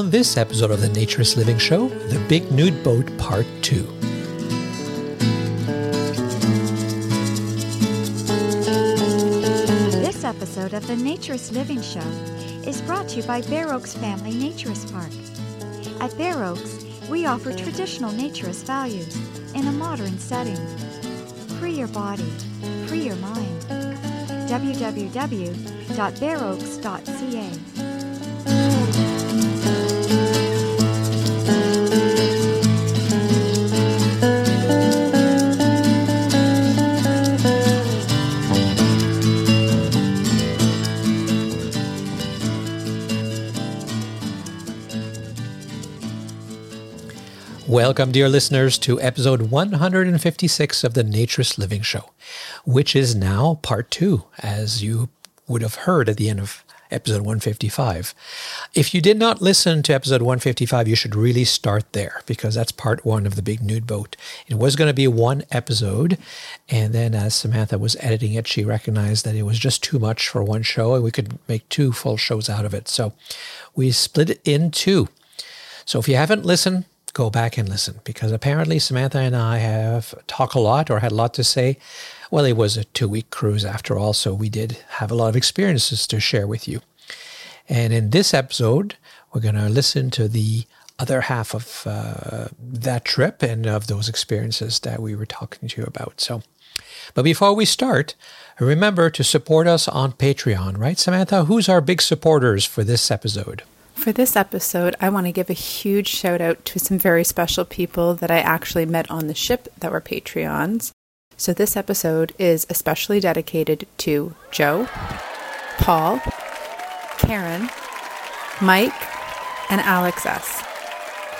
On this episode of the Naturist Living Show, The Big Nude Boat Part 2. This episode of the Naturist Living Show is brought to you by Bare Oaks Family Naturist Park. At Bare Oaks, we offer traditional naturist values in a modern setting. Free your body, free your mind. www.bareoaks.ca. Welcome, dear listeners, to episode 156 of the Naturist Living Show, which is now part two, as you would have heard at the end of episode 155. If you did not listen to episode 155, you should really start there because that's part one of the Big Nude Boat. It was going to be one episode, and then as Samantha was editing it, she recognized that it was just too much for one show, and we could make two full shows out of it. So we split it in two. So if you haven't listened, go back and listen because apparently Samantha and I have talked a lot or had a lot to say. Well, it was a two week cruise after all, so we did have a lot of experiences to share with you. And in this episode, we're going to listen to the other half of uh, that trip and of those experiences that we were talking to you about. So, but before we start, remember to support us on Patreon, right, Samantha? Who's our big supporters for this episode? For this episode, I want to give a huge shout out to some very special people that I actually met on the ship that were Patreons. So, this episode is especially dedicated to Joe, Paul, Karen, Mike, and Alex S.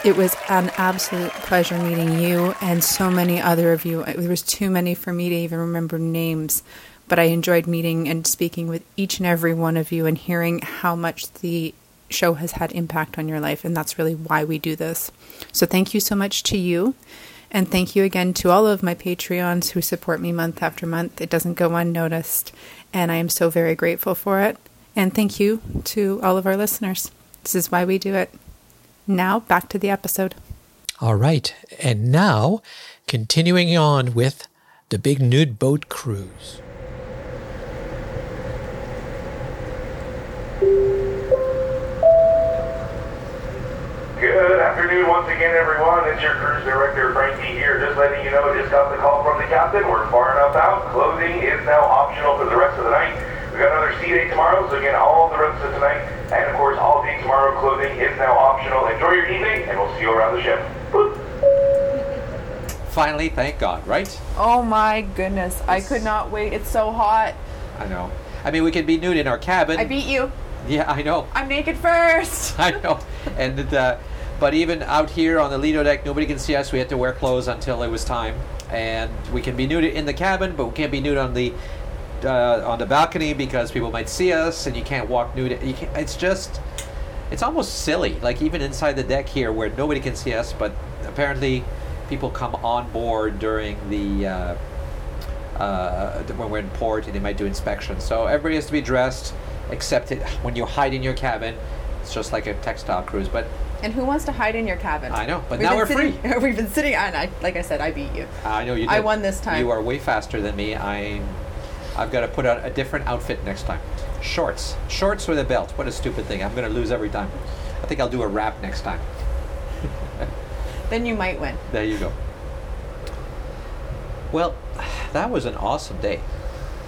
It was an absolute pleasure meeting you and so many other of you. There was too many for me to even remember names, but I enjoyed meeting and speaking with each and every one of you and hearing how much the show has had impact on your life and that's really why we do this. So thank you so much to you and thank you again to all of my Patreons who support me month after month. It doesn't go unnoticed and I am so very grateful for it. And thank you to all of our listeners. This is why we do it. Now back to the episode. All right. And now, continuing on with the Big Nude Boat Cruise. Afternoon once again, everyone. It's your cruise director, Frankie here. Just letting you know, just got the call from the captain. We're far enough out. Clothing is now optional for the rest of the night. We got another sea day tomorrow, so again, all the rest of tonight, and of course, all day tomorrow, clothing is now optional. Enjoy your evening, and we'll see you around the ship. Boop. Finally, thank God, right? Oh my goodness. I could not wait. It's so hot. I know. I mean, we can be nude in our cabin. I beat you. Yeah, I know. I'm naked first. I know. And uh, but even out here on the Lido deck, nobody can see us. We had to wear clothes until it was time, and we can be nude in the cabin, but we can't be nude on the uh, on the balcony because people might see us, and you can't walk nude. Can't, it's just, it's almost silly. Like even inside the deck here, where nobody can see us, but apparently people come on board during the. Uh, uh, when we're in port and they might do inspections. So everybody has to be dressed, except it, when you hide in your cabin. It's just like a textile cruise, but And who wants to hide in your cabin? I know, but we've now we're sitting- free. We've been sitting, and I, like I said, I beat you. Uh, I know you. Did. I won this time. You are way faster than me. I, I've got to put out a different outfit next time. Shorts, shorts with a belt. What a stupid thing! I'm going to lose every time. I think I'll do a wrap next time. Then you might win. There you go. Well, that was an awesome day.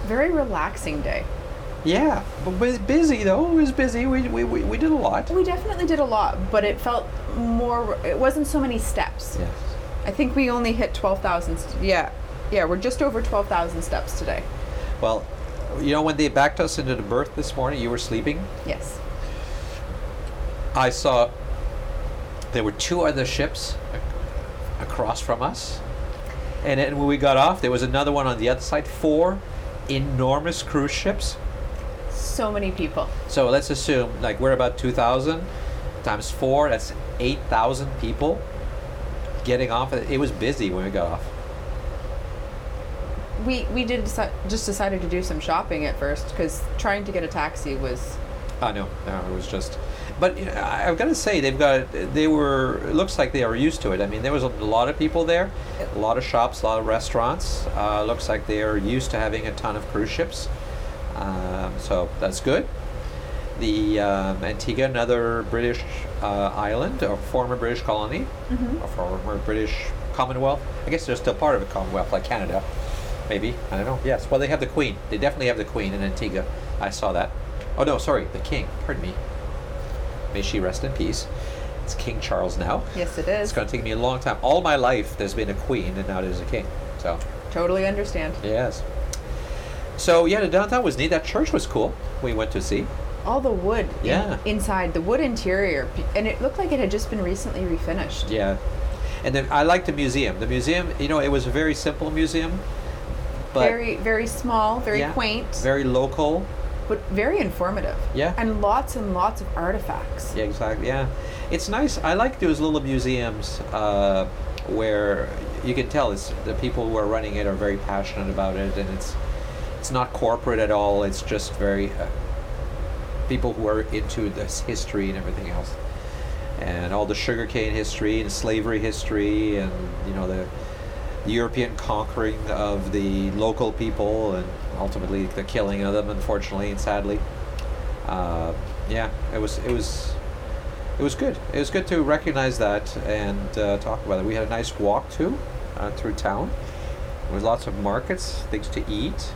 Very relaxing day. Yeah, but busy though. It was busy. We, we, we, we did a lot. We definitely did a lot, but it felt more. It wasn't so many steps. Yes. I think we only hit twelve thousand. Yeah, yeah, we're just over twelve thousand steps today. Well, you know when they backed us into the berth this morning, you were sleeping. Yes. I saw there were two other ships ac- across from us. And then when we got off, there was another one on the other side. Four enormous cruise ships. So many people. So let's assume like we're about 2,000 times four, that's 8,000 people getting off. It was busy when we got off. We we did deci- just decided to do some shopping at first because trying to get a taxi was I know. No, it was just, But you know, I- I've got to say, they've got they were. It looks like they are used to it. I mean, there was a lot of people there, a lot of shops, a lot of restaurants. Uh, looks like they are used to having a ton of cruise ships. Um, so that's good. The um, Antigua, another British uh, island, or former British colony, or former British Commonwealth. I guess they're still part of a Commonwealth, like Canada, maybe. I don't know. Yes. Well, they have the Queen. They definitely have the Queen in Antigua. I saw that. Oh no, sorry, the King. Pardon me. May she rest in peace. It's King Charles now. Yes, it is. It's going to take me a long time. All my life, there's been a queen, and now there's a king. So, Totally understand. yes. So yeah, the downtown was neat. That church was cool. We went to see. All the wood in- Yeah. inside, the wood interior, and it looked like it had just been recently refinished. Yeah, and then I liked the museum. The museum, you know, it was a very simple museum, but very, very small, very yeah, quaint, very local. but very informative. Yeah. And lots and lots of artifacts. Yeah, exactly. Yeah, it's nice. I like those little museums uh, where you can tell it's the people who are running it are very passionate about it, and it's it's not corporate at all. It's just very uh, people who are into this history and everything else, and all the sugarcane history and slavery history, and you know the European conquering of the local people, and ultimately the killing of them, unfortunately and sadly. Uh, yeah, it was it was it was good. It was good to recognize that and uh, talk about it. We had a nice walk too uh, through town. There was lots of markets, things to eat.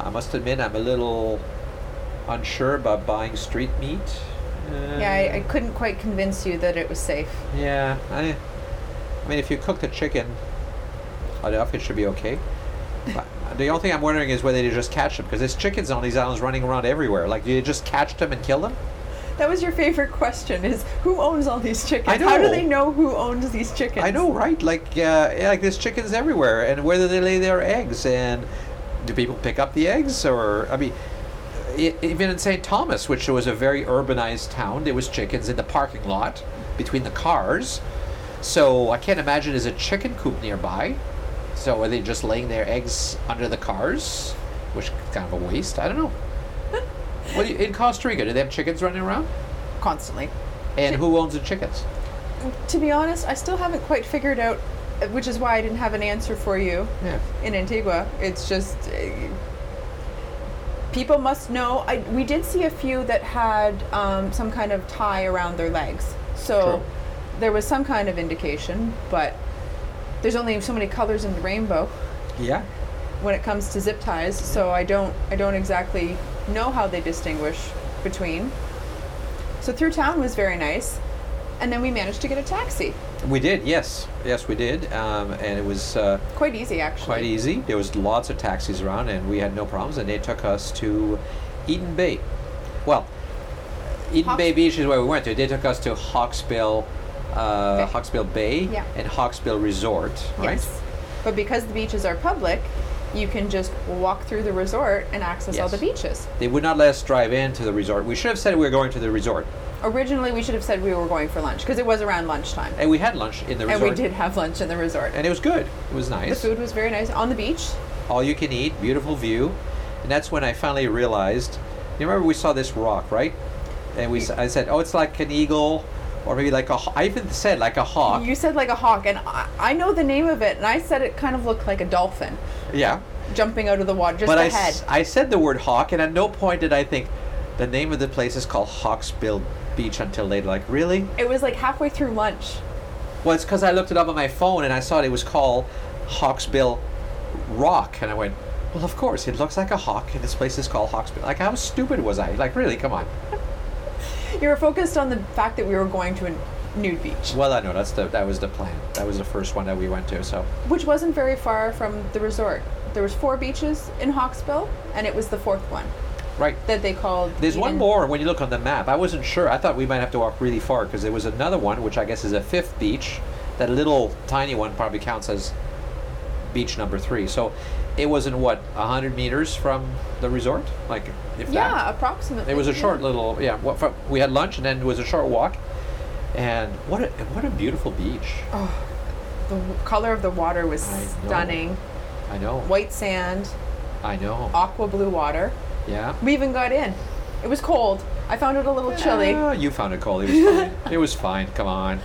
I must admit, I'm a little unsure about buying street meat. Uh, Yeah, I, I couldn't quite convince you that it was safe. yeah, I, I mean, if you cook the chicken I enough, it should be okay. But the only thing I'm wondering is whether they just catch them because there's chickens on these islands running around everywhere. Like, do you just catch them and kill them? That was your favorite question: is who owns all these chickens? I How do they know who owns these chickens? I know, right? Like, uh, like there's chickens everywhere, and where do they lay their eggs? And do people pick up the eggs, or I mean, e- even in St. Thomas, which was a very urbanized town, there was chickens in the parking lot between the cars. So I can't imagine there's a chicken coop nearby. So are they just laying their eggs under the cars, which is kind of a waste? I don't know. what do you, in Costa Rica, do they have chickens running around? Constantly. And who owns the chickens? To be honest, I still haven't quite figured out, which is why I didn't have an answer for you Yeah. in Antigua. It's just uh, people must know. I, we did see a few that had um, some kind of tie around their legs, so True. there was some kind of indication. But there's only so many colors in the rainbow Yeah. when it comes to zip ties, so I don't I don't exactly know how they distinguish between. So through town was very nice, and then we managed to get a taxi. We did, yes, yes, we did, um, and it was uh, Quite easy actually. quite easy. There was lots of taxis around, and we had no problems. And they took us to Eden Bay. Well, Eden Hawks- Bay Beach is where we went to. They took us to Hawksbill, uh, Bay. Hawksbill Bay, Yeah. and Hawksbill Resort, right? Yes. But because the beaches are public, you can just walk through the resort and access all the beaches. They would not let us drive into the resort. We should have said we were going to the resort, Originally, we should have said we were going for lunch because it was around lunchtime. and we had lunch in the resort. And we did have lunch in the resort. and it was good. It was nice. the food was very nice on the beach. all you can eat, beautiful view, and that's when I finally realized. You remember we saw this rock, right? And we, I said, "Oh, it's like an eagle, or maybe like a. I even said like a hawk. You said like a hawk, and I, I know the name of it, and I said it kind of looked like a dolphin yeah, jumping out of the water, just but the I, head. s- I said the word hawk, and at no point did I think the name of the place is called Hawksbill Beach until later. Like, really? It was like halfway through lunch. Well, it's because I looked it up on my phone and I saw it was called Hawksbill Rock, and I went. Well, of course, it looks like a hawk, and this place is called Hawksbill. Like, how stupid was I? Like, really? Come on. You were focused on the fact that we were going to a nude beach, Well, I know that's the that was the plan. That was the first one that we went to. So which wasn't very far from the resort. There was four beaches in Hawksbill, and it was the fourth one right. that they called. There's one more when you look on the map. I wasn't sure. I thought we might have to walk really far because there was another one, which I guess is a fifth beach. That little tiny one probably counts as beach number three. So it wasn't what hundred meters from the resort, like if Yeah, that. approximately. It was a yeah. short little yeah. What we had lunch and then it was a short walk, and what a what a beautiful beach. Oh, The w- color of the water was I know. stunning. I know. White sand, I know. aqua blue water. Yeah. We even got in. It was cold, I found it a little chilly. Ah, you found it cold. It was fine. it was fine. Come on.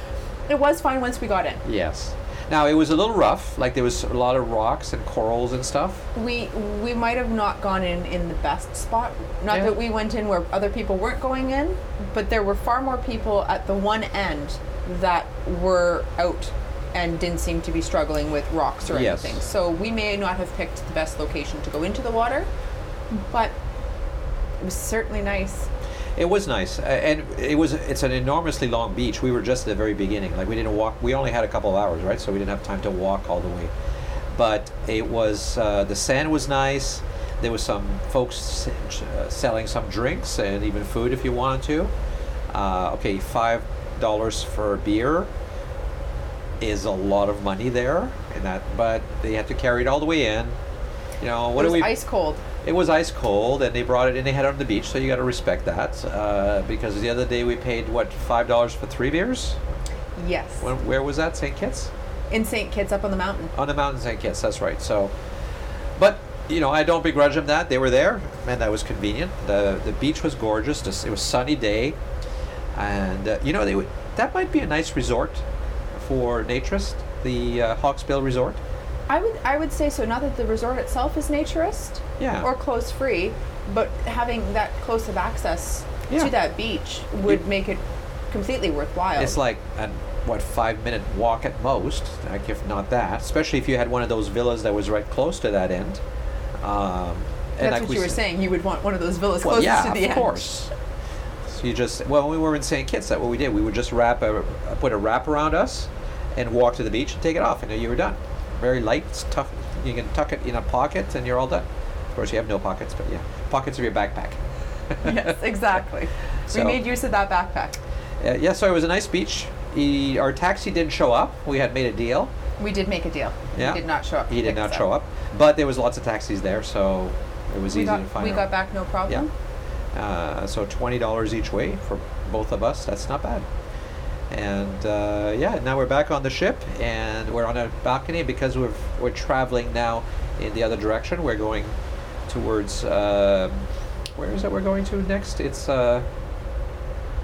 It was fine once we got in. Yes. Now it was a little rough. Like there was a lot of rocks and corals and stuff. We we might have not gone in in the best spot. Not Yeah. that we went in where other people weren't going in, but there were far more people at the one end that were out and didn't seem to be struggling with rocks or Yes. anything. So we may not have picked the best location to go into the water, but it was certainly nice. It was nice, A- and it was. It's an enormously long beach. We were just at the very beginning. Like we didn't walk. We only had a couple of hours, right? So we didn't have time to walk all the way. But it was. Uh, the sand was nice. There was some folks s- uh, selling some drinks and even food if you wanted to. Uh, okay, five dollars for a beer is a lot of money there, and that. But they had to carry it all the way in. You know what it do we? ice cold. It was ice cold, and they brought it and they had it on the beach, so you got to respect that. Uh, because the other day we paid what five dollars for three beers. Yes. When, where was that? St. Kitts in St. Kitts up on the mountain. on the mountain, St. Kitts. That's right. So, but you know, I don't begrudge them that they were there, and that was convenient. the The beach was gorgeous. Just, it was sunny day, and uh, you know, they would, that might be a nice resort for naturist, the uh, Hawksbill Resort. I would I would say so. Not that the resort itself is naturist Yeah. or close free, but having that close of access Yeah. to that beach would You- make it completely worthwhile. It's like a what five minute walk at most, like if not that. Especially if you had one of those villas that was right close to that end. Um, and That's like what we you were said- saying. You would want one of those villas Well, closest yeah, to the of end. course. So you just well, when we were in St. Kitts, that's what we did. We would just wrap a put a wrap around us, and walk to the beach and take it off, and then you were done. Very light, it's tough. You can tuck it in a pocket, and you're all done. Of course, you have no pockets, but yeah, pockets of your backpack. yes, exactly. So- we made use of that backpack. Uh, yeah, so it was a nice beach. He, our taxi didn't show up. We had made a deal. We did make a deal. Yeah. He did not show up. He did not show up, but there was lots of taxis there, so it was We easy got, to find. we got back no problem. Uh, so twenty dollars each way for both of us. That's not bad. And uh, yeah, now we're back on the ship, and we're on a balcony because we're we're traveling now in the other direction. We're going towards um, where is it? We're going to next. It's uh,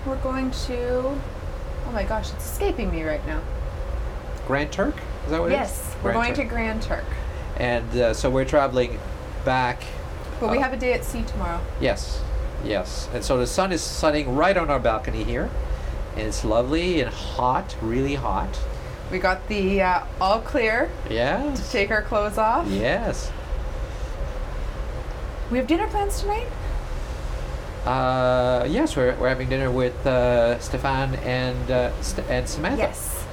We're going to. Oh my gosh, it's escaping me right now. Grand Turk. Is that what it is? yes, we're going to Grand Turk. And uh, so we're traveling back. But we uh, have a day at sea tomorrow. Yes, yes. And so the sun is setting right on our balcony here, and it's lovely and hot, really hot. We got the uh, all clear Yeah. to take our clothes off. Yes. We have dinner plans tonight. Uh, yes, we're, we're having dinner with uh, Stéphane and uh, St- and Samantha. Yes.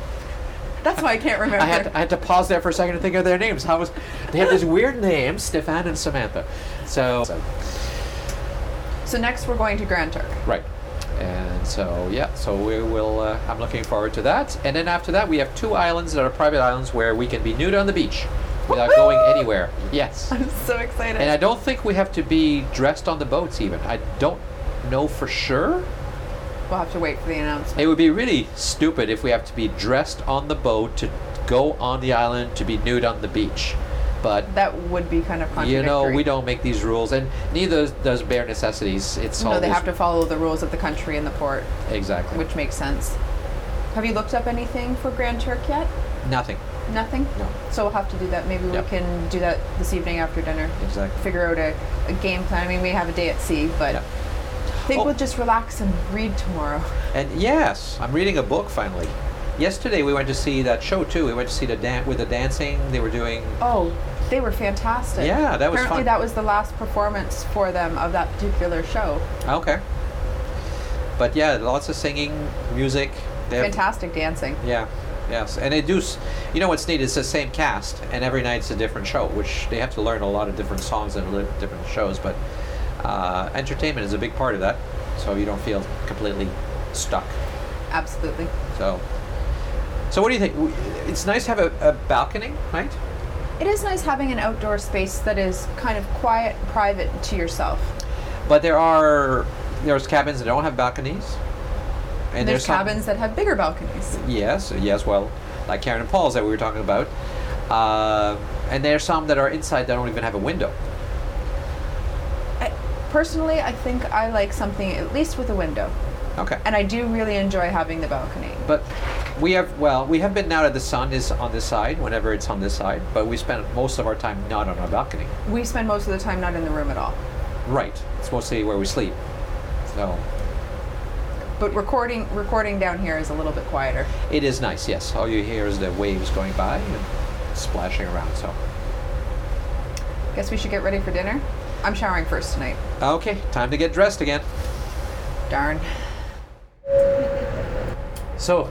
That's why I can't remember. I had, to, I had to pause there for a second to think of their names. How was they have this weird name, Stéphane and Samantha. So, so next we're going to Grand Turk. right, so yeah, so we will. Uh, I'm looking forward to that. And then after that, we have two islands that are private islands where we can be nude on the beach without going anywhere. Yes. I'm so excited. And I don't think we have to be dressed on the boats even. I don't know for sure. we'll have to wait for the announcement. It would be really stupid if we have to be dressed on the boat to go on the island to be nude on the beach. But That would be kind of you know, we don't make these rules, and neither does bare necessities. It's all No, they have to follow the rules of the country and the port, exactly. which makes sense. Have you looked up anything for Grand Turk yet? Nothing. Nothing? No. So we'll have to do that. Maybe Yep. we can do that this evening after dinner. Exactly. Figure out a, a game plan. I mean, we have a day at sea, but Yeah. I think Oh. we'll just relax and read tomorrow. And yes, I'm reading a book finally. Yesterday we went to see that show too. We went to see the dan- with the dancing. They were doing. Oh, they were fantastic. Yeah, that was Apparently, fun. that was the last performance for them of that particular show. Okay. But yeah, lots of singing, music. They have- Fantastic dancing. Yeah, yes, and they do. You know what's neat? is the same cast, and every night's a different show, which they have to learn a lot of different songs and different shows. But uh, entertainment is a big part of that, so you don't feel completely stuck. Absolutely. So, so what do you think? It's nice to have a, a balcony, right? It is nice having an outdoor space that is kind of quiet, private to yourself. But there are there's cabins that don't have balconies, And there's some- cabins that have bigger balconies. Yes, yes. Well, like Karen and Paul's that we were talking about, uh, and there's some that are inside that don't even have a window. I, personally, I think I like something at least with a window, Okay. and I do really enjoy having the balcony. But we have well, we have been now that the sun is on this side whenever it's on this side, but we spend most of our time not on our balcony. We spend most of the time not in the room at all. Right. It's mostly where we sleep. So But recording recording down here is a little bit quieter. it is nice. Yes. All you hear is the waves going by and splashing around. So Guess we should get ready for dinner. I'm showering first tonight. okay, time to get dressed again. Darn. So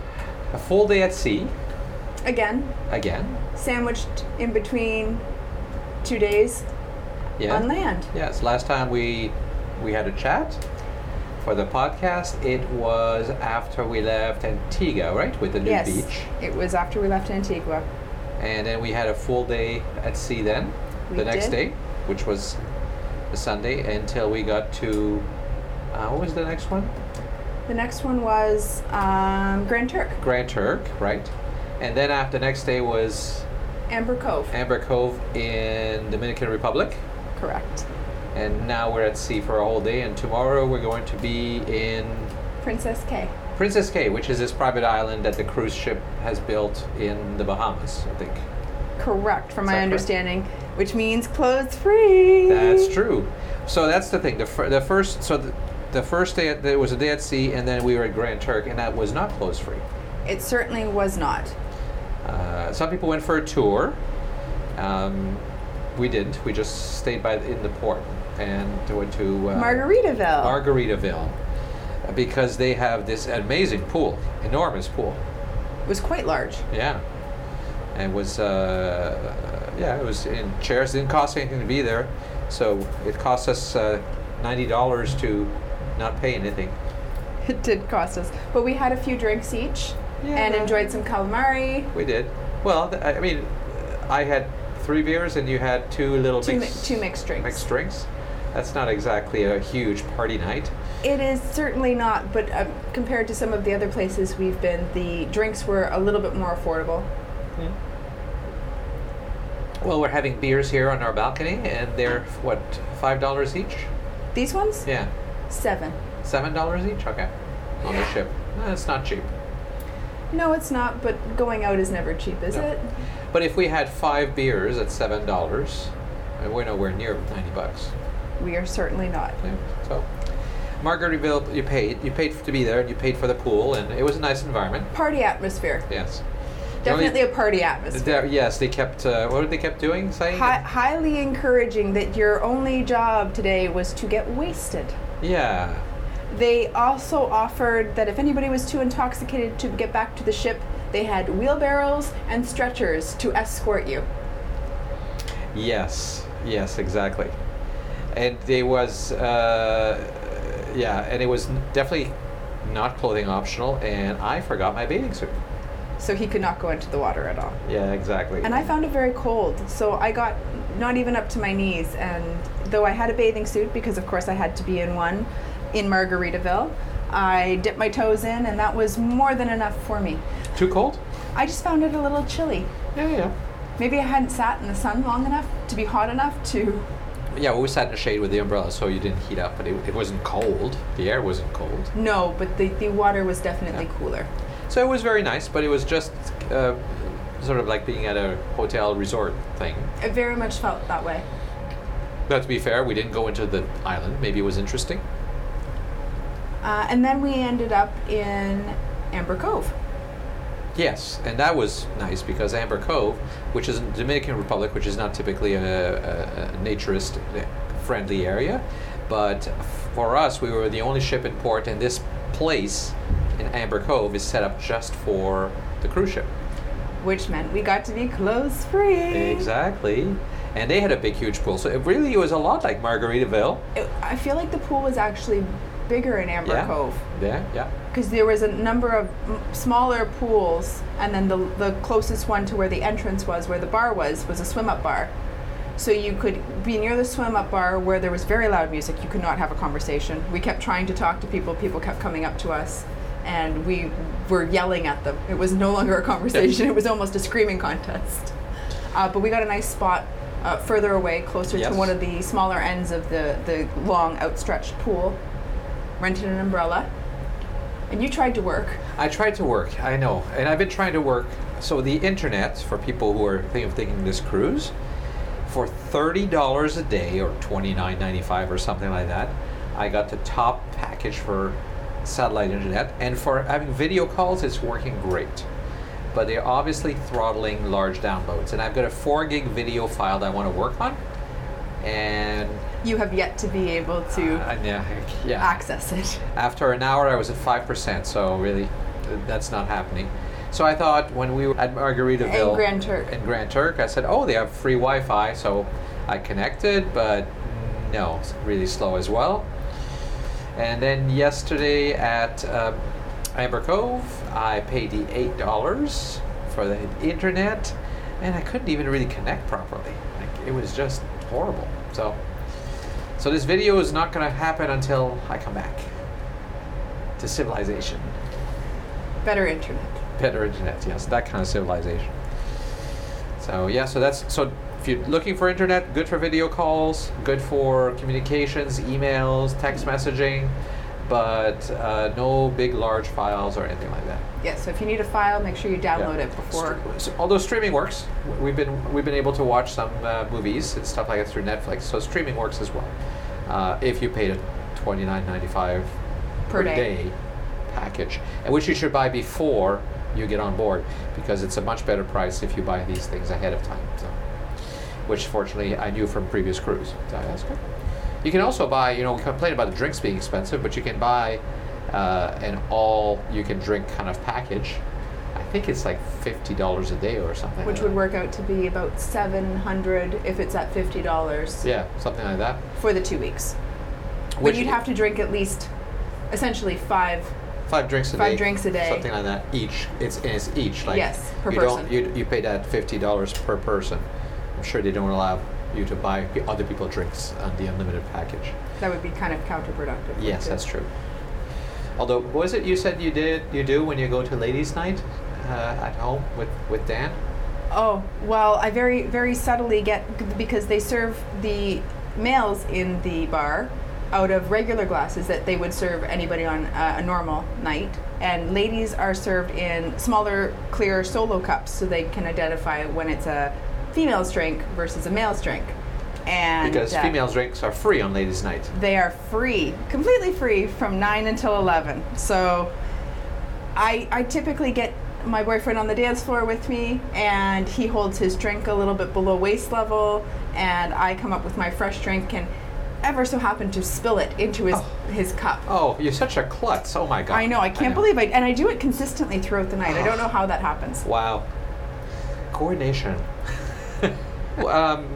a full day at sea Again, again. sandwiched in between two days Yeah. on land. Yes. Last time we we had a chat for the podcast, it was after we left Antigua, right, with the new yes. beach. It was after we left Antigua. And then we had a full day at sea then, We the next did. day, which was a Sunday, until we got to. Uh, what was the next one? The next one was um, Grand Turk, Grand Turk, right? And then after the next day was Amber Cove. Amber Cove in Dominican Republic. Correct. And now we're at sea for a whole day, and tomorrow we're going to be in Princess Cay. Princess Cay, which is this private island that the cruise ship has built in the Bahamas, I think. Correct, from Is my that correct? understanding, which means clothes free. That's true. So that's the thing. The, fir- the first, so the, the first day, at, there was a day at sea, and then we were at Grand Turk, and that was not close free. It certainly was not. Uh, some people went for a tour. Um, we didn't. We just stayed by in the port and went to uh, Margaritaville. Margaritaville because they have this amazing pool, enormous pool. It was quite large. Yeah, and was uh, yeah, it was in chairs. It Didn't cost anything to be there, so it cost us uh, ninety dollars to not pay anything. It did cost us, but we had a few drinks each and Yeah. enjoyed some calamari. We did. Well, th- I mean, I had three beers and you had two little Two, mi- mixed, two mixed drinks. mixed drinks. That's not exactly a huge party night. It is certainly not, but uh, compared to some of the other places we've been, the drinks were a little bit more affordable. Well, we're having beers here on our balcony, and they're what five dollars each. These ones, Yeah, seven. seven dollars each. Okay, on the ship. That's not cheap. No, it's not. But going out is never cheap, is No. it? But if we had five beers at seven dollars, we're nowhere near ninety bucks. We are certainly not. Yeah. So, Margaritaville, you paid. You paid to be there, and you paid for the pool, and it was a nice environment. Party atmosphere. Yes. Definitely a party atmosphere. Yes, they kept. Uh, what did they kept doing? Saying. Hi- highly encouraging that your only job today was to get wasted. Yeah. They also offered that if anybody was too intoxicated to get back to the ship, they had wheelbarrows and stretchers to escort you. Yes. Yes. Exactly. And there was. Uh, yeah, and it was definitely not clothing optional, and I forgot my bathing suit. So he could not go into the water at all. Yeah, exactly. And I found it very cold, so I got not even up to my knees. And though I had a bathing suit, because of course I had to be in one in Margaritaville, I dipped my toes in, and that was more than enough for me. Too cold? I just found it a little chilly. Yeah, yeah. Maybe I hadn't sat in the sun long enough to be hot enough to. Yeah, well, we sat in the shade with the umbrella, so you didn't heat up, but it, it wasn't cold. The air wasn't cold. No, but the, the water was definitely Yeah. cooler. So it was very nice, but it was just uh, sort of like being at a hotel resort thing. It very much felt that way. But to be fair, we didn't go into the island. Maybe it was interesting. Uh, and then we ended up in Amber Cove. Yes, and that was nice because Amber Cove, which is in the Dominican Republic, which is not typically a, a, a naturist friendly area, but for us, we were the only ship in port, and this place in Amber Cove is set up just for the cruise ship. Which meant we got to be clothes free. Exactly. And they had a big, huge pool. So it really was a lot like Margaritaville. It- I feel like the pool was actually bigger in Amber yeah. Cove Yeah, yeah. because there was a number of m- smaller pools, and then the the closest one to where the entrance was, where the bar was, was a swim up bar. So you could be near the swim up bar where there was very loud music. You could not have a conversation. We kept trying to talk to people. People kept coming up to us, and we were yelling at them. It was no longer a conversation. It was almost a screaming contest. Uh, but we got a nice spot uh, further away, closer Yes. to one of the smaller ends of the, the long, outstretched pool. Rented an umbrella. And you tried to work. I tried to work. I know, and I've been trying to work. So the internet for people who are thinking of taking this cruise, for thirty dollars a day or twenty nine ninety five or something like that, I got the top package for satellite internet, and for having video calls, it's working great. But they're obviously throttling large downloads, and I've got a four gig video file that I want to work on, and You have yet to be able to uh, yeah, yeah. access it. After an hour, I was at five percent. So really, that's not happening. So I thought when we were at Margaritaville And Grand Turk. in Grand Turk, I said, "Oh, they have free Wi-Fi." So I connected, but no, it's really slow as well. And then yesterday at um, Amber Cove, I paid the eight dollars for the internet, and I couldn't even really connect properly. Like, it was just horrible. So, so this video is not going to happen until I come back to civilization, Better internet. better internet. Yes, that kind of civilization. So yeah, so that's so. If you're looking for internet, good for video calls, good for communications, emails, text messaging, but uh, no big large files or anything like that. Yeah, so if you need a file, make sure you download Yeah. it before. So- although streaming works, we've been we've been able to watch some uh, movies and stuff like that through Netflix. So streaming works as well. Uh, if you paid a twenty nine ninety five Per day. package, and which you should buy before you get on board, because it's a much better price if you buy these things ahead of time. Which fortunately I knew from previous cruise. So that's good. You can also buy, you know, we complain about the drinks being expensive, but you can buy uh, an all you can drink kind of package. I think it's like fifty dollars a day or something. Which like would work out to be about seven hundred if it's at fifty dollars Yeah, something like that. for the two weeks. Which but you'd have to drink at least, essentially five. five drinks a five day. drinks a day. Something like that. Each. It's it's each. Like Yes, per you person. Don't, you you pay that fifty dollars per person. I'm sure they don't allow you to buy p- other people drinks on the unlimited package. That would be kind of counterproductive. Yes, that's true. Although, was it you said you did you do when you go to ladies' night uh, at home with with Dan? Oh well, I very very subtly get because they serve the males in the bar out of regular glasses that they would serve anybody on uh, a normal night, and ladies are served in smaller, clear solo cups so they can identify when it's a female's drink versus a male's drink. And Because uh, female drinks are free on ladies' night. they are free, completely free from 9 until 11. So I, I typically get my boyfriend on the dance floor with me, and he holds his drink a little bit below waist level, and I come up with my fresh drink and ever so happen to spill it into his, his cup. Oh, you're such a klutz! Oh my god! I know, I can't know. believe I, and I do it consistently throughout the night. I don't know how that happens. Wow. Coordination. um,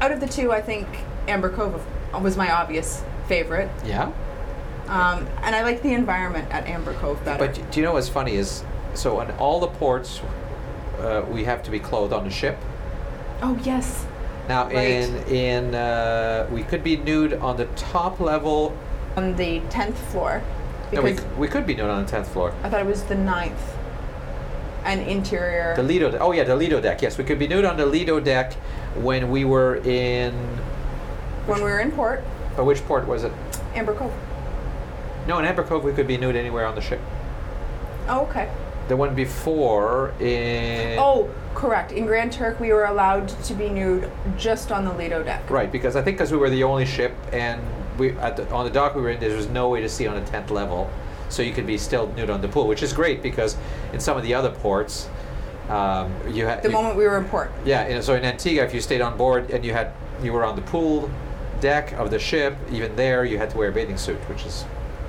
Out of the two, I think Amber Cove was my obvious favorite. yeah. Um, and I like the environment at Amber Cove better. But do you know what's funny is so on all the ports uh, we have to be clothed on the ship. oh, yes. Now Right. in in uh, we could be nude on the top level. on the 10th floor No, we, we could be nude on the tenth floor. I thought it was the 9th and interior. The Lido. De- oh yeah, the Lido deck. Yes, we could be nude on the Lido deck when we were in. when we were in port, Or which port was it? Amber Cove. No, in Amber Cove we could be nude anywhere on the ship. Oh, okay. The one before in. Oh, correct. In Grand Turk, we were allowed to be nude just on the Lido deck. Right, because I think because we were the only ship, and we at the, on the dock we were in, there was no way to see on the tenth level, so you could be still nude on the pool, which is great because in some of the other ports, um, you had The moment we were in port. yeah. So in Antigua, if you stayed on board and you had you were on the pool deck of the ship, even there you had to wear a bathing suit, which is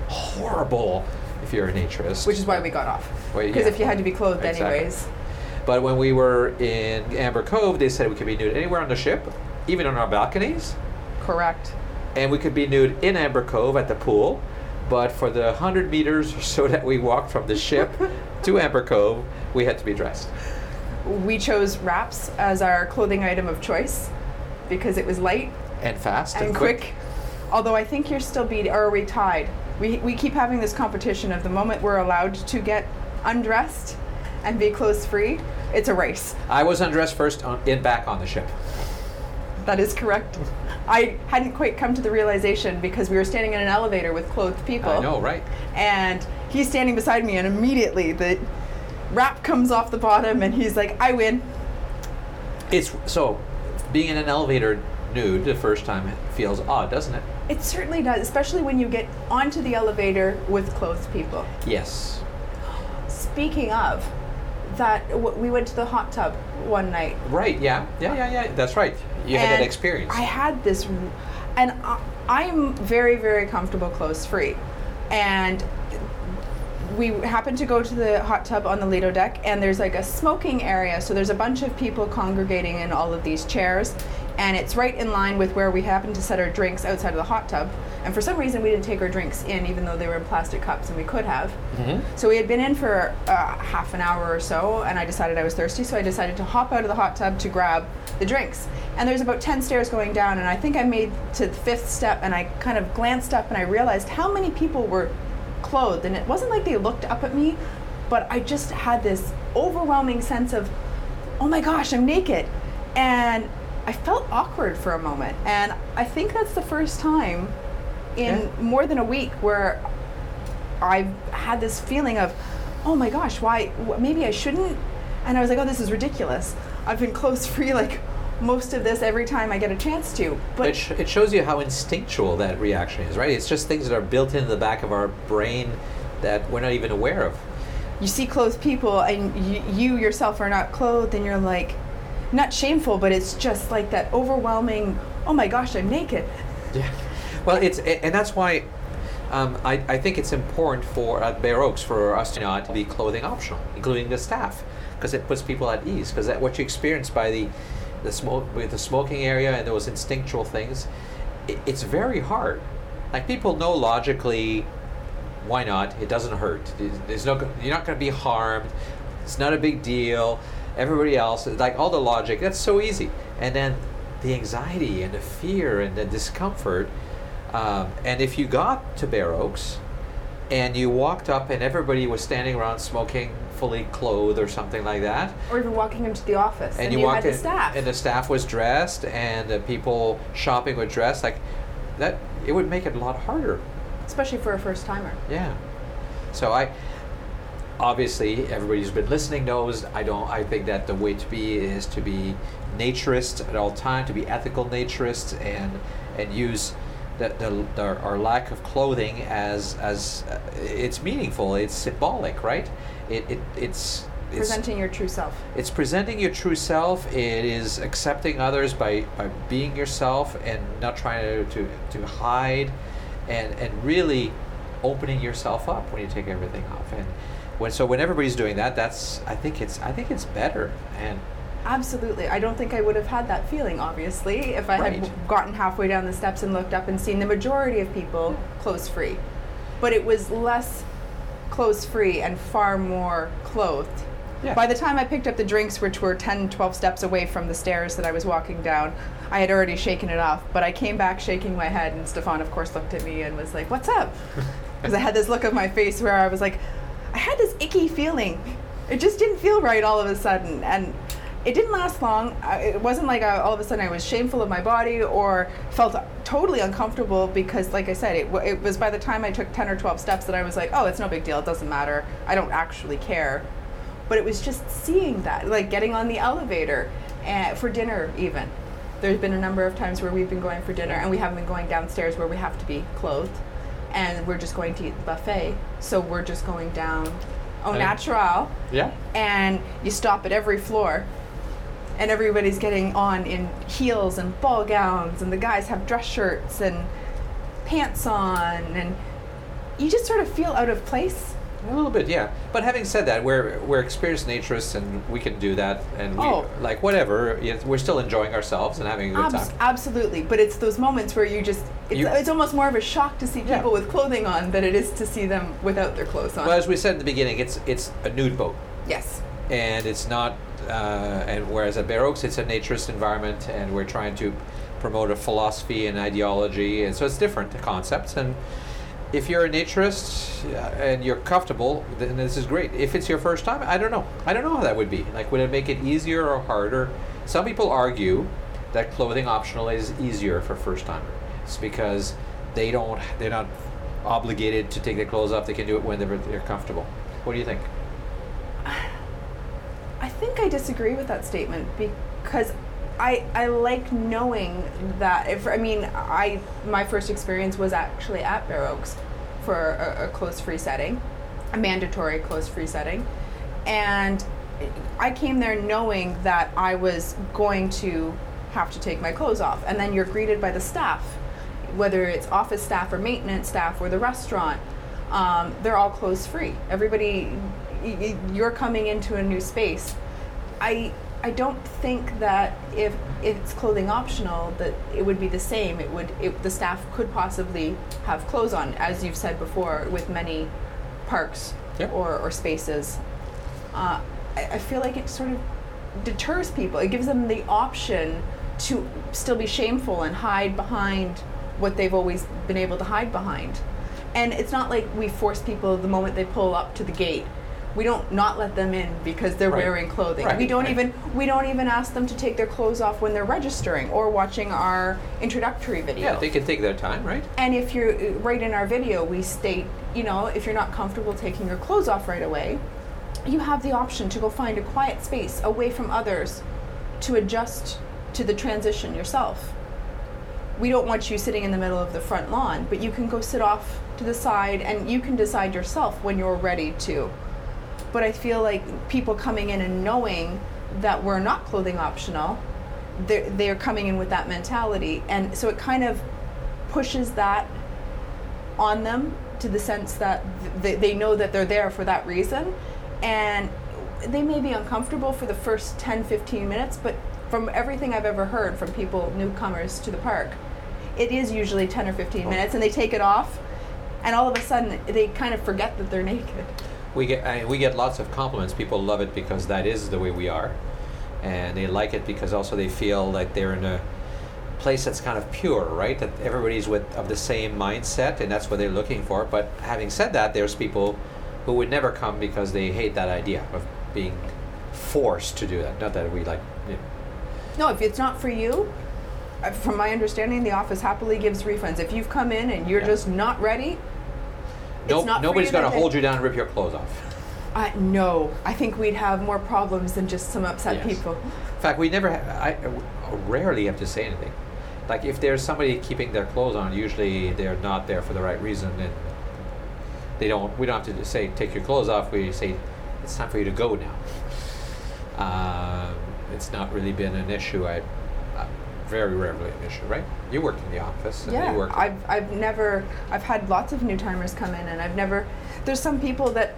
horrible if you're a naturist. Which is why we got off. Well, Because yeah. if you had to be clothed Exactly. anyways. But when we were in Amber Cove, they said we could be nude anywhere on the ship, even on our balconies. Correct. and we could be nude in Amber Cove at the pool. But for the 100 meters or so that we walked from the ship to Amber Cove, we had to be dressed. We chose wraps as our clothing item of choice because it was light And fast and, and quick. Although I think you're still beating, or are we tied? We, we keep having this competition of the moment we're allowed to get undressed and be clothes free, it's a race. I was undressed first on, in back on the ship. That is correct. I hadn't quite come to the realization because we were standing in an elevator with clothed people. I know, right? And he's standing beside me, and immediately the wrap comes off the bottom, and he's like, I win. It's so being in an elevator nude the first time feels odd, doesn't it? It certainly does, especially when you get onto the elevator with clothed people. Yes. Speaking of, that w- we went to the hot tub one night. Right. Yeah. Yeah. Yeah. Yeah. That's right. You had that experience. I had this, and I, I'm very, very comfortable clothes free, and we happened to go to the hot tub on the Lido deck, and there's like a smoking area. So there's a bunch of people congregating in all of these chairs, and it's right in line with where we happened to set our drinks outside of the hot tub. And for some reason, we didn't take our drinks in, even though they were in plastic cups, and we could have. So we had been in for uh, half an hour or so, and I decided I was thirsty, so I decided to hop out of the hot tub to grab the drinks. And there's about 10 stairs going down, and I think I made to the fifth step, and I kind of glanced up and I realized how many people were clothed. And it wasn't like they looked up at me, but I just had this overwhelming sense of, oh my gosh, I'm naked. And I felt awkward for a moment. And I think that's the first time in Yeah. more than a week where I've had this feeling of, oh my gosh, why? wh- Maybe I shouldn't. And I was like, oh, this is ridiculous. I've been clothes free like most of this every time I get a chance to. But it, sh- it shows you how instinctual that reaction is, right? It's just things that are built into the back of our brain that we're not even aware of. you see clothed people and you, you yourself are not clothed and you're like not shameful but it's just like that overwhelming oh my gosh i'm naked Yeah. Well, it's and that's why um, I, I think it's important for at Bare Oaks for us to not be clothing optional, including the staff, because it puts people at ease. Because that what you experience by the the smoke with the smoking area and those instinctual things, it, it's very hard. Like people know logically, why not? It doesn't hurt. There's no you're not going to be harmed. It's not a big deal. Everybody else, like all the logic, that's so easy. And then the anxiety and the fear and the discomfort. Um, and if you got to Bare Oaks and you walked up and everybody was standing around smoking, fully clothed or something like that, or even walking into the office and, you, you, walked had the staff and the staff was dressed and the people shopping were dressed, like that, it would make it a lot harder. especially for a first timer Yeah. So I obviously everybody who's been listening knows I don't I think that the way to be is to be naturist at all time, to be ethical naturist and and use the, the, the our lack of clothing as as uh, it's meaningful, it's symbolic, right? It, it it's it's presenting your true self it's presenting your true self. It is accepting others by, by being yourself and not trying to, to, to hide and, and really opening yourself up when you take everything off. And when so when everybody's doing that, that's I think it's I think it's better. And absolutely. I don't think i would have had that feeling obviously if i Right. had gotten halfway down the steps and looked up and seen the majority of people clothes free. But it was less clothes free and far more clothed. Yeah. by the time i picked up the drinks which were 10 12 steps away from the stairs that i was walking down i had already shaken it off. But i came back shaking my head and stéphane of course looked at me and was like what's up? Because i had this look of my face where i was like i had this icky feeling. It just didn't feel right all of a sudden. And it didn't last long. I- it wasn't like I, all of a sudden i was shameful of my body or felt totally uncomfortable because like i said it, it was by the time i took 10 or 12 steps that i was like oh it's no big deal. It doesn't matter. I don't actually care. But it was just seeing that like getting on the elevator and for dinner even. There's been a number of times where we've been going for dinner and we haven't been going downstairs where we have to be clothed and we're just going to eat the buffet. So we're just going down au oh, Okay. natural yeah. and you stop at every floor and everybody's getting on in heels and ball gowns and the guys have dress shirts and pants on and you just sort of feel out of place A little bit, yeah. But having said that, we're we're experienced naturists and we can do that and we Oh. like whatever. We're still enjoying ourselves and having a good Abs- time. absolutely but it's those moments where you just it's, You- it's almost more of a shock to see Yeah. people with clothing on than it is to see them without their clothes on Well, as we said in the beginning, it's it's a nude boat. yes and it's not uh, and whereas at Bare Oaks it's a naturist environment and we're trying to promote a philosophy and ideology and so it's different concepts and if you're a naturist uh, and you're comfortable then this is great if it's your first time I don't know I don't know how that would be like would it make it easier or harder some people argue that clothing optional is easier for first timer. It's because they don't they're not obligated to take their clothes off. They can do it whenever they're comfortable. What do you think? I think I disagree with that statement because I I like knowing that if I mean I my first experience was actually at Bare Oaks for a, a clothes free setting, a mandatory close free setting, and I came there knowing that I was going to have to take my clothes off, and then you're greeted by the staff, whether it's office staff or maintenance staff or the restaurant. Um, they're all clothes free. Everybody, you're coming into a new space. I I don't think that if it's clothing optional that it would be the same. It would it, the staff could possibly have clothes on, as you've said before, with many parks Yep. or, or spaces. Uh, I, I feel like it sort of deters people. It gives them the option to still be shameful and hide behind what they've always been able to hide behind. And it's not like we force people the moment they pull up to the gate. We don't not let them in because they're Right. wearing clothing. Right, We don't right. even we don't even ask them to take their clothes off when they're registering or watching our introductory video. Yeah, they can take their time, right? And if you're uh, right in our video, we state, you know, if you're not comfortable taking your clothes off right away, you have the option to go find a quiet space away from others to adjust to the transition yourself. We don't want you sitting in the middle of the front lawn, but you can go sit off to the side and you can decide yourself when you're ready to. But I feel like people coming in and knowing that we're not clothing optional, they're, they're coming in with that mentality. And so it kind of pushes that on them to the sense that th- they, they know that they're there for that reason. And they may be uncomfortable for the first 10 15 minutes but from everything i've ever heard from people newcomers to the park it is usually 10 or 15 minutes and they take it off and all of a sudden they kind of forget that they're naked We get I we get lots of compliments. People love it because that is the way we are, and they like it because also they feel like they're in a place that's kind of pure, right? That everybody's with of the same mindset, and that's what they're looking for. But having said that, there's people who would never come because they hate that idea of being forced to do that. Not that we like. You know, no if it's not for you uh, from my understanding the office happily gives refunds if you've come in and you're Yeah. just not ready no, not nobody's going to hold you down and rip your clothes off. uh, no i think we'd have more problems than just some upset Yes. people In fact, we never, ha- I, I rarely have to say anything. Like if there's somebody keeping their clothes on, usually they're not there for the right reason, and they don't. We don't have to say take your clothes off. We say it's time for you to go now. Um, it's not really been an issue. I, very rarely an issue, right? You worked in the office, and yeah you work. i've i've never i've had lots of new timers come in and i've never there's some people that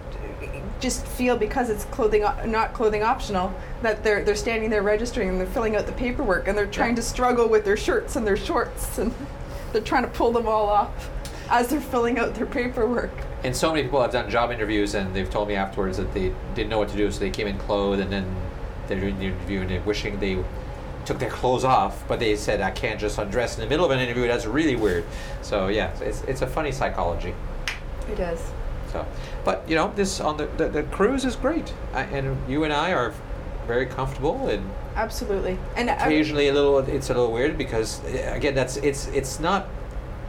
just feel because it's clothing not clothing optional that they're they're standing there registering and they're filling out the paperwork and they're trying to struggle with their shirts and their shorts and they're trying to pull them all off as they're filling out their paperwork And so many people have done job interviews, and they've told me afterwards that they didn't know what to do, so they came in clothed, and then they're doing the interview, and they're wishing they took their clothes off, but they said I can't just undress in the middle of an interview. That's really weird. So yeah, it's it's a funny psychology. it is So, but you know, this on the the, the cruise is great, I, and you and I are very comfortable and absolutely and occasionally a little it's a little weird because uh, again that's it's it's not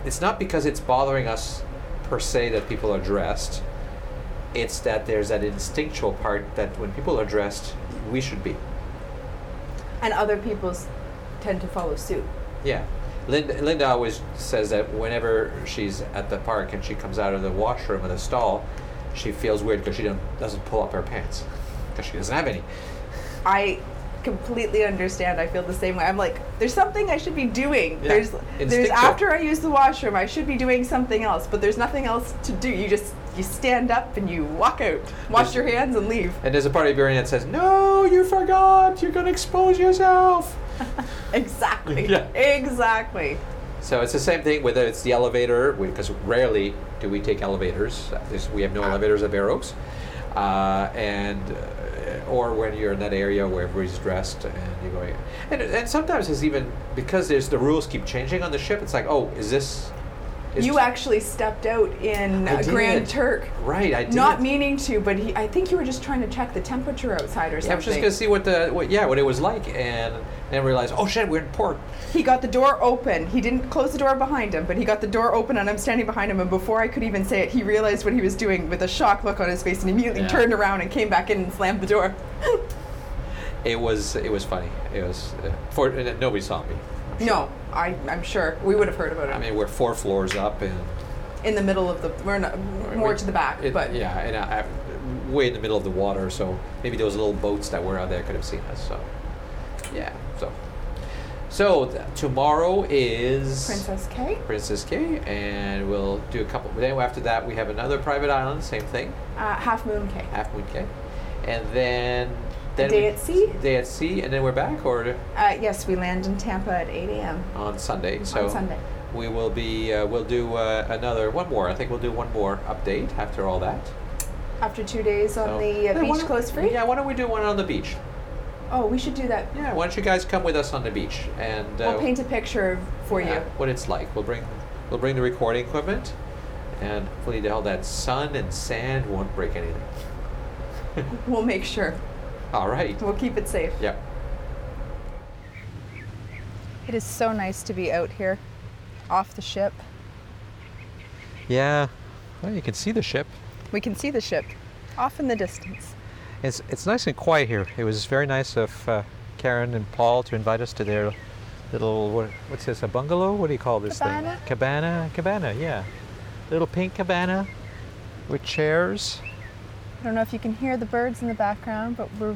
it's not because it's bothering us per se that people are dressed it's that there's that instinctual part that when people are dressed we should be and other people tend to follow suit yeah linda, linda always says that whenever she's at the park and she comes out of the washroom or the stall she feels weird because she don't, doesn't pull up her pants because she doesn't have any I completely understand. I feel the same way. I'm like, there's something I should be doing. Yeah, There's there's after I use the washroom, I should be doing something else, but there's nothing else to do. You just you stand up and you walk out, wash your hands and leave. and there's a part of your brain that says no you forgot you're going to expose yourself Exactly. Yeah. Exactly. So it's the same thing whether it's the elevator, because rarely do we take elevators. We have no elevators at Bare Oaks. Uh, and uh, or when you're in that area where everybody's dressed and you're going, and, and sometimes it's even because there's the rules keep changing on the ship. It's like, oh, is this you actually stepped out in a Grand. Turk. Right, I did. Not meaning to, but he, I think you were just trying to check the temperature outside or Yeah, I was just gonna see what the what yeah what it was like, and then realized oh shit we're in port. He got the door open. He didn't close the door behind him, but he got the door open and I'm standing behind him. And before I could even say it, he realized what he was doing with a shocked look on his face and immediately Yeah. turned around and came back in and slammed the door. It was it was funny. It was uh, for nobody saw me. no, I, I'm sure we would have heard about it. I mean we're four floors up and in the middle of the, we're not, more we- to the back, it- but yeah, and I, I, way in the middle of the water. So maybe those little boats that were out there could have seen us. So yeah, so so th- tomorrow is Princess Cay. Princess Cay, and we'll do a couple. Then after that, we have another private island, same thing, Uh, Half Moon Cay. Half Moon Cay, and then then Day we- at sea? Day at sea, and then we're back or Uh, yes, we land in Tampa at 8 a.m. on Sunday. So Sunday. we will be uh, we'll do uh, another one more. I think we'll do one more update after all that. After two days on So- the uh, beach don't- close free? Yeah, why don't we do one on the beach? Oh, we should do that. Yeah, why don't you guys come with us on the beach and uh, We'll paint a picture for yeah, you. what it's like. We'll bring we'll bring the recording equipment, and hopefully all that sun and sand won't break anything. We'll make sure. All right. We'll keep it safe. Yep. It is so nice to be out here, off the ship. Yeah. Well, you can see the ship. We can see the ship off in the distance. It's it's nice and quiet here. It was very nice of uh, Karen and Paul to invite us to their little what, what's this a bungalow? What do you call this Cabana? thing? Cabana. Cabana. Yeah. Little pink cabana with chairs. I don't know if you can hear the birds in the background, but we're,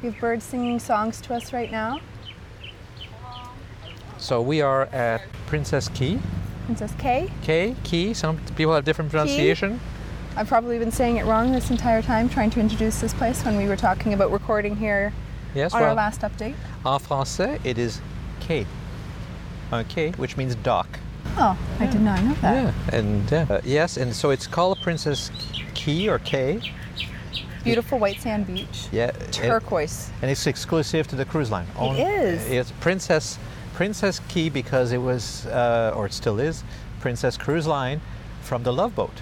we have birds singing songs to us right now. So we are at Princess Cay. Princess K. K Key. Some people have different pronunciation. I've probably been saying it wrong this entire time trying to introduce this place when we were talking about recording here Yes. on well, our last update. en français, it is K. Un quai, which means dock. Oh, I did not know that. Yeah, and uh, uh, yes, and so it's called Princess Key or Quay. Beautiful white sand beach. Yeah, Turquoise. and it's exclusive to the cruise line. is. It's Princess Princess Cay because it was, uh, or it still is, Princess Cruise Line from the Love Boat.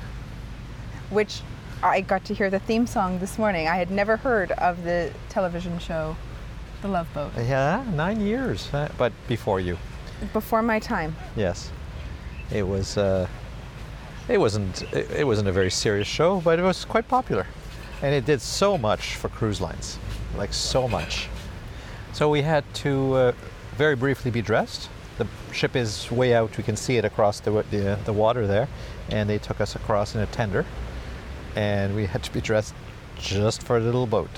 which I got to hear the theme song this morning. I had never heard of the television show The Love Boat Yeah, nine years, uh, but before you. before my time. Yes, it was. Uh, it wasn't. It, wasn't a very serious show, but it was quite popular, and it did so much for cruise lines, like so much. So we had to uh, very briefly be dressed. The ship is way out; we can see it across the the, uh, the water there, and they took us across in a tender, and we had to be dressed just for a little boat,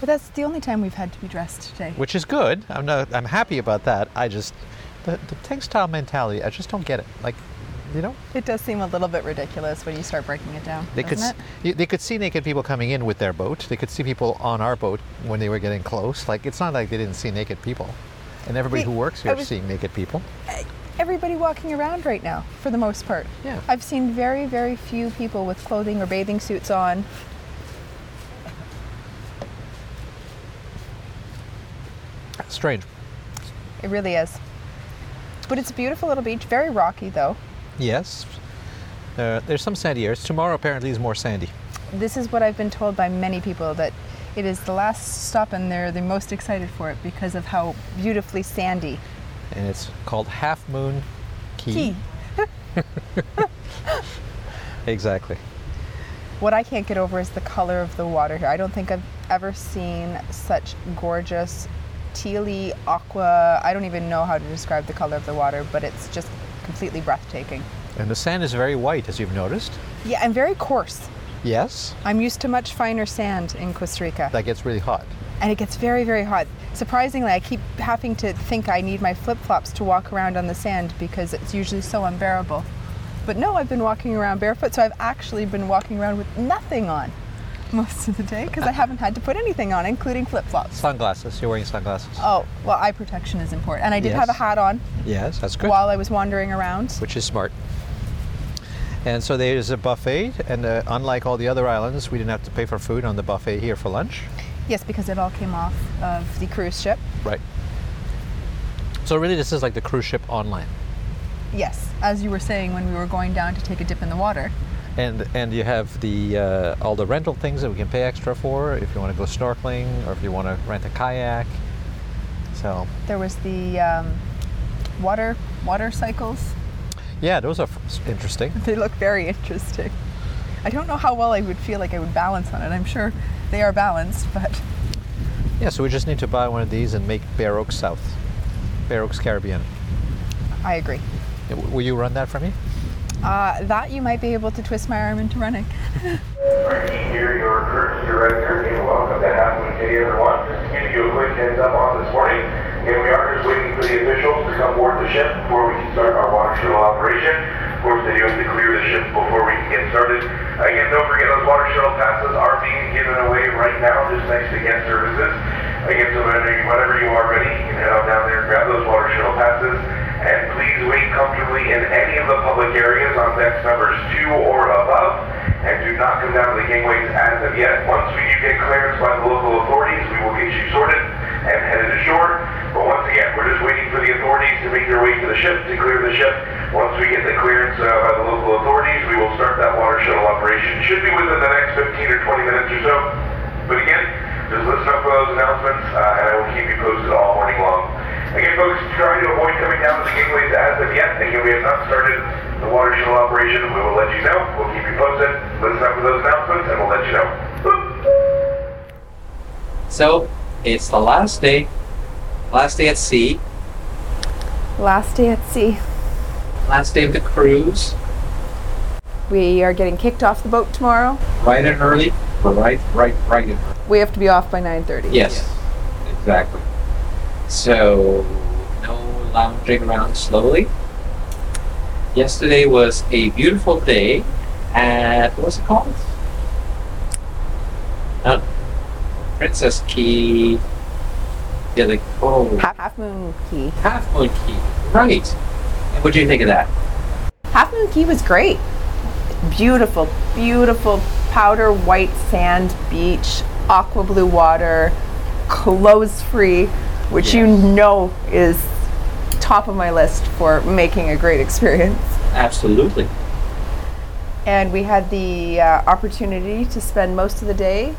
But that's the only time we've had to be dressed today. which is good. I'm not. I'm happy about that. I just the, the textile mentality. I just don't get it. Like, you know. It does seem a little bit ridiculous when you start breaking it down. They could, it? they could see naked people coming in with their boat. They could see people on our boat when they were getting close. Like it's not like they didn't see naked people, and everybody Hey, who works here was- is seeing naked people. Everybody walking around right now, for the most part. Yeah. I've seen very, very few people with clothing or bathing suits on. Strange. It really is. But it's a beautiful little beach, very rocky though. Yes. Uh, there's some sandy areas. Tomorrow apparently is more sandy. This is what I've been told by many people that it is the last stop and they're the most excited for it because of how beautifully sandy. and it's called Half Moon Cay. Key. Exactly. What I can't get over is the color of the water here. I don't think I've ever seen such gorgeous tealy aqua. I don't even know how to describe the color of the water, but it's just completely breathtaking. And the sand is very white, as you've noticed. Yeah, and very coarse. Yes. I'm used to much finer sand in Costa Rica. That gets really hot. and it gets very, very hot. Surprisingly, I keep having to think I need my flip flops to walk around on the sand because it's usually so unbearable. But no, I've been walking around barefoot, so I've actually been walking around with nothing on most of the day because I haven't had to put anything on, including flip flops. Sunglasses. You're wearing sunglasses. Oh, well, eye protection is important. And I did Yes. have a hat on Yes, that's good. while I was wandering around. which is smart. And so there's a buffet, and uh, unlike all the other islands, we didn't have to pay for food on the buffet here for lunch. Yes, because it all came off of the cruise ship. Right. So really, this is like the cruise ship online. Yes, as you were saying when we were going down to take a dip in the water. And and you have the uh, all the rental things that we can pay extra for if you want to go snorkeling or if you want to rent a kayak. So There was the um, water water cycles. yeah, those are f- interesting. They look very interesting. I don't know how well I would feel like I would balance on it. I'm sure they are balanced, but Yeah, so we just need to buy one of these and make Bare Oaks South, Bare Oaks Caribbean. I agree. Will you run that for me? Uh, that you might be able to twist my arm into running. Frankie here, your courtesy director, and welcome to Half Moon Cay, everyone. Just to give you a quick heads up on this morning, again, we are just waiting for the officials to come board the ship before we can start our water shuttle operation. Of course, they do have to clear the ship before we can get started. Again, don't forget those water shuttle passes are being given away right now, just next to guest services. Again, so whenever you, are ready, you can head on down there and grab those water shuttle passes. And please wait comfortably in any of the public areas on decks numbers two or above and do not come down to the gangways as of yet. Once we do get clearance by the local authorities, we will get you sorted and headed ashore. But once again, we're just waiting for the authorities to make their way to the ship, to clear the ship. Once we get the clearance uh, by the local authorities, we will start that water shuttle operation. Should be within the next 15 or 20 minutes or so. But again, just listen up for those announcements, uh, and I will keep you posted all morning long. Again, folks, try to avoid coming down to the gateways as of yet. Again, we have not started the water shuttle operation. We will let you know. We'll keep you posted. Listen up for those announcements, and we'll let you know. Boop. So it's the last day, last day at sea, Last day at sea. last day of the cruise. We are getting kicked off the boat tomorrow. Right and early, but right, right, right and early. We have to be off by 9:30. Yes, exactly. So, no lounging around slowly. Yesterday was a beautiful day at what's it called? Uh, Princess Cay. Yeah, like oh, Half, Half Moon Cay. Half Moon Cay. Right. And what do you think of that? Half Moon Cay was great. Beautiful, beautiful powder white sand beach, aqua blue water, clothes free, which you know is top of my list for making a great experience. Absolutely. And we had the uh, opportunity to spend most of the day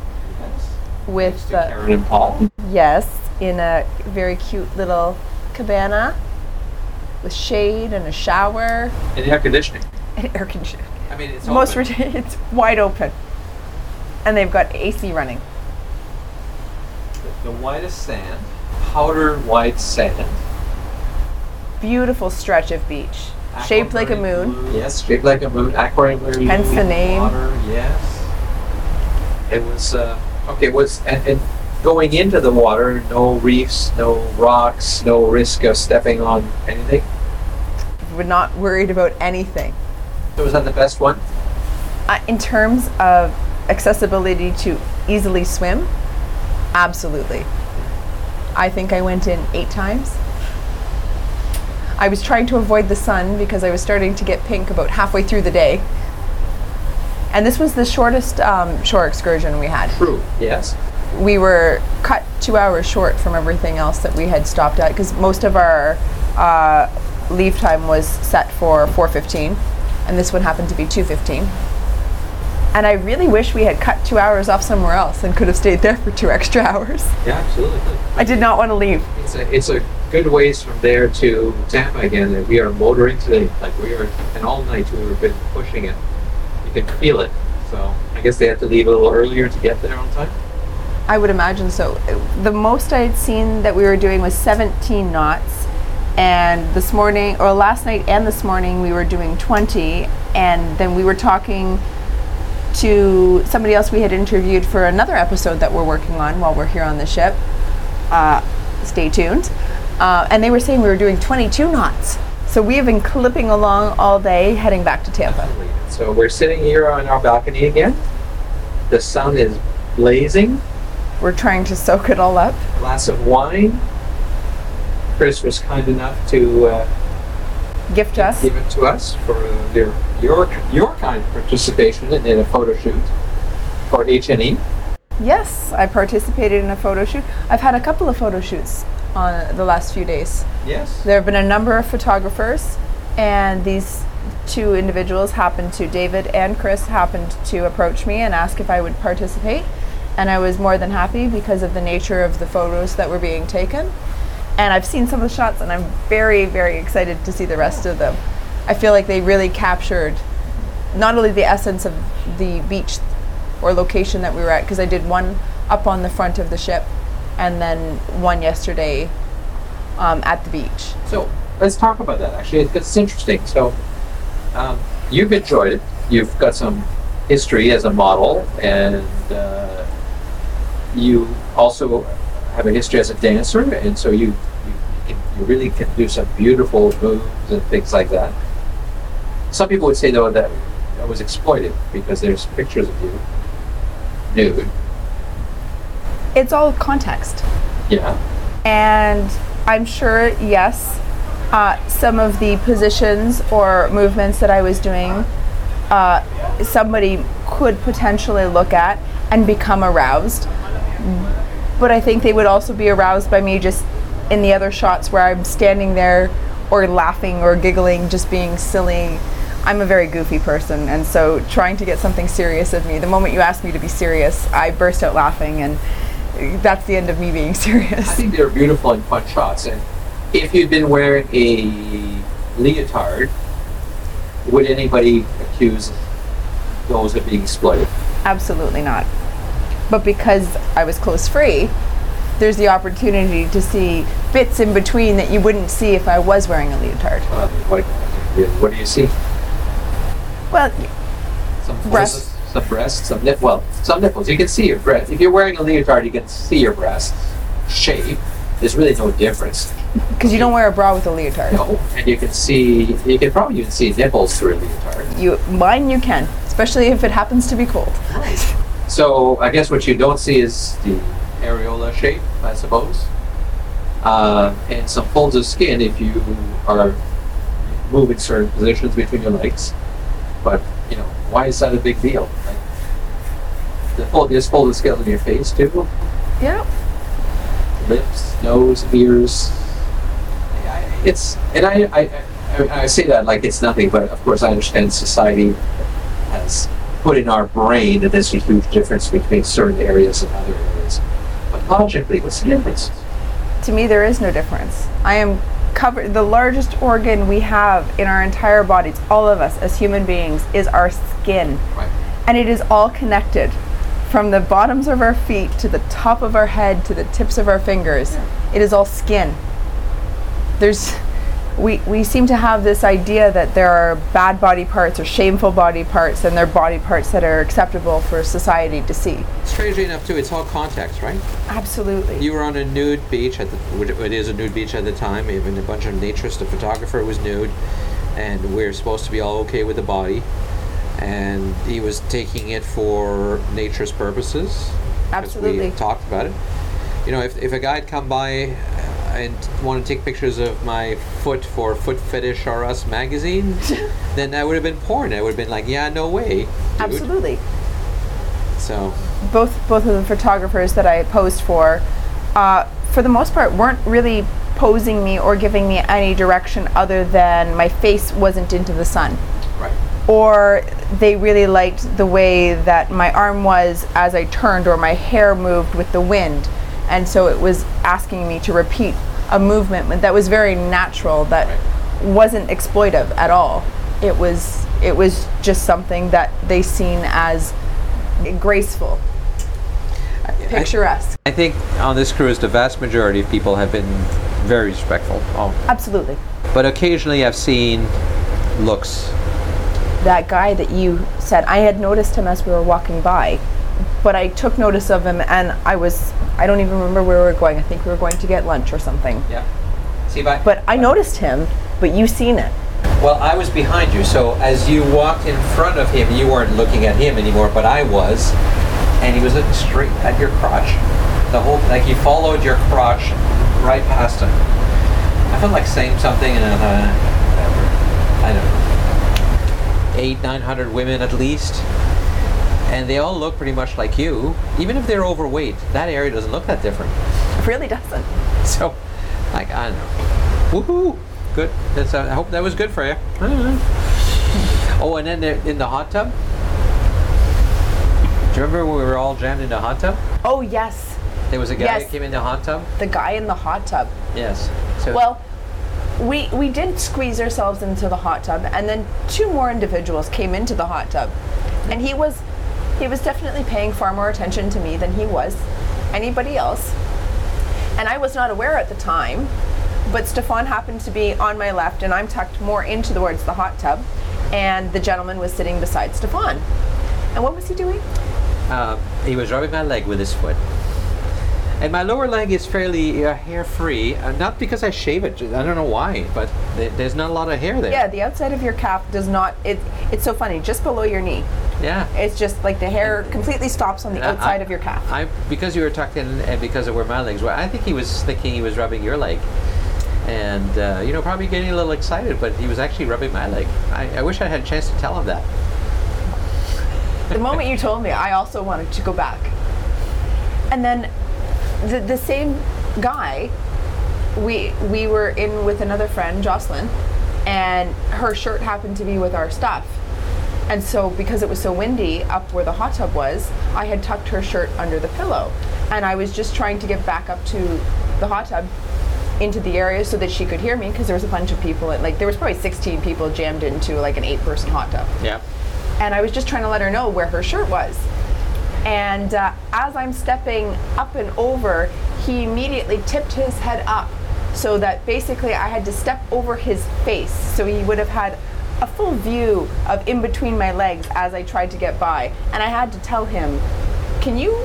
with uh, Karen and Paul. yes in a very cute little cabana with shade and a shower And air conditioning. and air conditioning. I mean, it's Most open. it's wide open, and they've got AC running. the whitest sand, powder white sand. Beautiful stretch of beach, shaped like a moon. blue. Yes, shaped like a moon. Aquamarine Hence the name. Water, yes. It was uh, okay. It was and, and going into the water, no reefs, no rocks, no risk of stepping on anything. We're not worried about anything. So was that the best one? Uh, in terms of accessibility to easily swim, absolutely. I think I went in eight times. I was trying to avoid the sun because I was starting to get pink about halfway through the day. And this was the shortest um, shore excursion we had. True. Yes. we were cut two hours short from everything else that we had stopped at because most of our uh, leave time was set for 4.15 and this one happened to be 2.15 and i really wish we had cut two hours off somewhere else and could have stayed there for two extra hours Yeah, absolutely. i did not want to leave It's a it's a good ways from there to Tampa again. That we are motoring today. Like we are, and all night we've been pushing it. You can feel it. So I guess they had to leave a little earlier to get there on time. i would imagine so the most i had seen that we were doing was 17 knots and this morning or last night and this morning we were doing 20 and then we were talking to somebody else we had interviewed for another episode that we're working on while we're here on the ship. Uh, stay tuned. Uh, and they were saying we were doing 22 knots. So we have been clipping along all day heading back to Tampa. So we're sitting here on our balcony again. The sun is blazing. We're trying to soak it all up. Glass of wine. Chris was kind enough to uh, Gift us. give it to us for your your your kind participation in, in a photo shoot for H and E. Yes, I participated in a photo shoot. I've had a couple of photo shoots on the last few days. Yes. There have been a number of photographers, and these two individuals happened to David and Chris happened to approach me and ask if I would participate and I was more than happy because of the nature of the photos that were being taken and I've seen some of the shots and I'm very very excited to see the rest of them I feel like they really captured not only the essence of the beach or location that we were at because I did one up on the front of the ship and then one yesterday um, at the beach So let's talk about that. Actually, it's, interesting. So um, you've enjoyed it. You've got some history as a model, and uh, you also have a history as a dancer, and so you you, really can do some beautiful moves and things like that. Some people would say though that that was exploited because there's pictures of you nude. it's all context Yeah. and I'm sure, yes, uh, some of the positions or movements that I was doing, uh, somebody could potentially look at and become aroused. But I think they would also be aroused by me just in the other shots where I'm standing there or laughing or giggling, just being silly. I'm a very goofy person, and so trying to get something serious of me, the moment you ask me to be serious, I burst out laughing, and that's the end of me being serious. I think they're beautiful and fun shots. And if you'd been wearing a leotard, would anybody accuse those of being exploited? Absolutely not. But because I was close free, there's the opportunity to see bits in between that you wouldn't see if I was wearing a leotard. Uh, what, what do you see? Well, Some Breasts. Some breasts, some nip. Well, some nipples. You can see your breast. If you're wearing a leotard, you can see your breasts shape. There's really no difference. because you don't wear a bra with a leotard. No, and you can see. You can probably even see nipples through a leotard. You mine you can, especially if it happens to be cold. So I guess what you don't see is the areola shape, I suppose, uh, and some folds of skin if you are moving certain positions between your legs. But you know, why is that a big deal? Like, the fold, there's folded skin on your face too, Yeah. lips, nose, ears. It's and I, I I I say that like it's nothing, but of course I understand society has put in our brain that there's a huge difference between certain areas and other areas. But logically, what's the difference? To me, there is no difference. I am covered. The largest organ we have in our entire bodies, all of us as human beings, is our skin. Right. and it is all connected from the bottoms of our feet to the top of our head to the tips of our fingers it is all skin there's we, we seem to have this idea that there are bad body parts or shameful body parts and there are body parts that are acceptable for society to see Strangely enough, too, it's all context, right? absolutely You were on a nude beach at the. which It is a nude beach at the time. Even a bunch of naturist. The photographer was nude, and we're supposed to be all okay with the body, and he was taking it for naturist purposes. Absolutely. We talked about it. You know, if if a guy had come by and wanted to take pictures of my foot for Foot Fetish R Us magazine, then that would have been porn. I would have been like, yeah, no way. dude." absolutely So both both of the photographers that I posed for, uh, for the most part, weren't really posing me or giving me any direction other than my face wasn't into the sun, right. or they really liked the way that my arm was as I turned, or my hair moved with the wind, and so it was asking me to repeat a movement that was very natural, that wasn't exploitive at all. It was it was just something that they seen as graceful picturesque. I think on this cruise, the vast majority of people have been very respectful. Oh, Absolutely. but occasionally, I've seen looks. That guy that you said, I had noticed him as we were walking by, but I took notice of him and I was, I don't even remember where we were going. I think we were going to get lunch or something. Yeah. See, but But I noticed him, but you seen it. well, I was behind you, so as you walked in front of him, you weren't looking at him anymore, but I was, and he was looking straight at your crotch. The whole like he followed your crotch right past him. I felt like saying something, and uh, whatever. I don't know. Eight, nine hundred women at least. And they all look pretty much like you. Even if they're overweight, that area doesn't look that different. It really doesn't. So, like, I don't know. Woohoo! good. That's, uh, I hope that was good for you. I don't know. Oh, and then there- in the hot tub. Do you remember when we were all jammed in the hot tub? Oh yes, There was a guy Yes. that came in the hot tub. the guy in the hot tub. Yes. So Well, we we did squeeze ourselves into the hot tub, and then two more individuals came into the hot tub, and he was he was definitely paying far more attention to me than he was anybody else, and I was not aware at the time. But Stéphane happened to be on my left, and I'm tucked more in towards the hot tub, and the gentleman was sitting beside Stéphane. And what was he doing? uh, he was rubbing my leg with his foot. And my lower leg is fairly uh, hair free, uh, not because I shave it. I don't know why, but th- there's not a lot of hair there. Yeah, the outside of your calf does not. It it's so funny, just below your knee. Yeah. It's just like the hair completely stops on the I- outside I- of your calf. I because you were tucked in and because of where my legs were, I think he was thinking he was rubbing your leg, and uh, you know probably getting a little excited, but he was actually rubbing my leg. I, I wish I had a chance to tell him that. the moment you told me, I also wanted to go back. And then the, the same guy, we we were in with another friend, Jocelyn, and her shirt happened to be with our stuff. And so because it was so windy up where the hot tub was, I had tucked her shirt under the pillow. And I was just trying to get back up to the hot tub into the area so that she could hear me because there was a bunch of people At, like there was probably 16 people jammed into like an eight person hot tub Yeah. and I was just trying to let her know where her shirt was. And uh, as I'm stepping up and over, he immediately tipped his head up so that basically I had to step over his face so he would have had a full view of in between my legs as I tried to get by. And I had to tell him, can you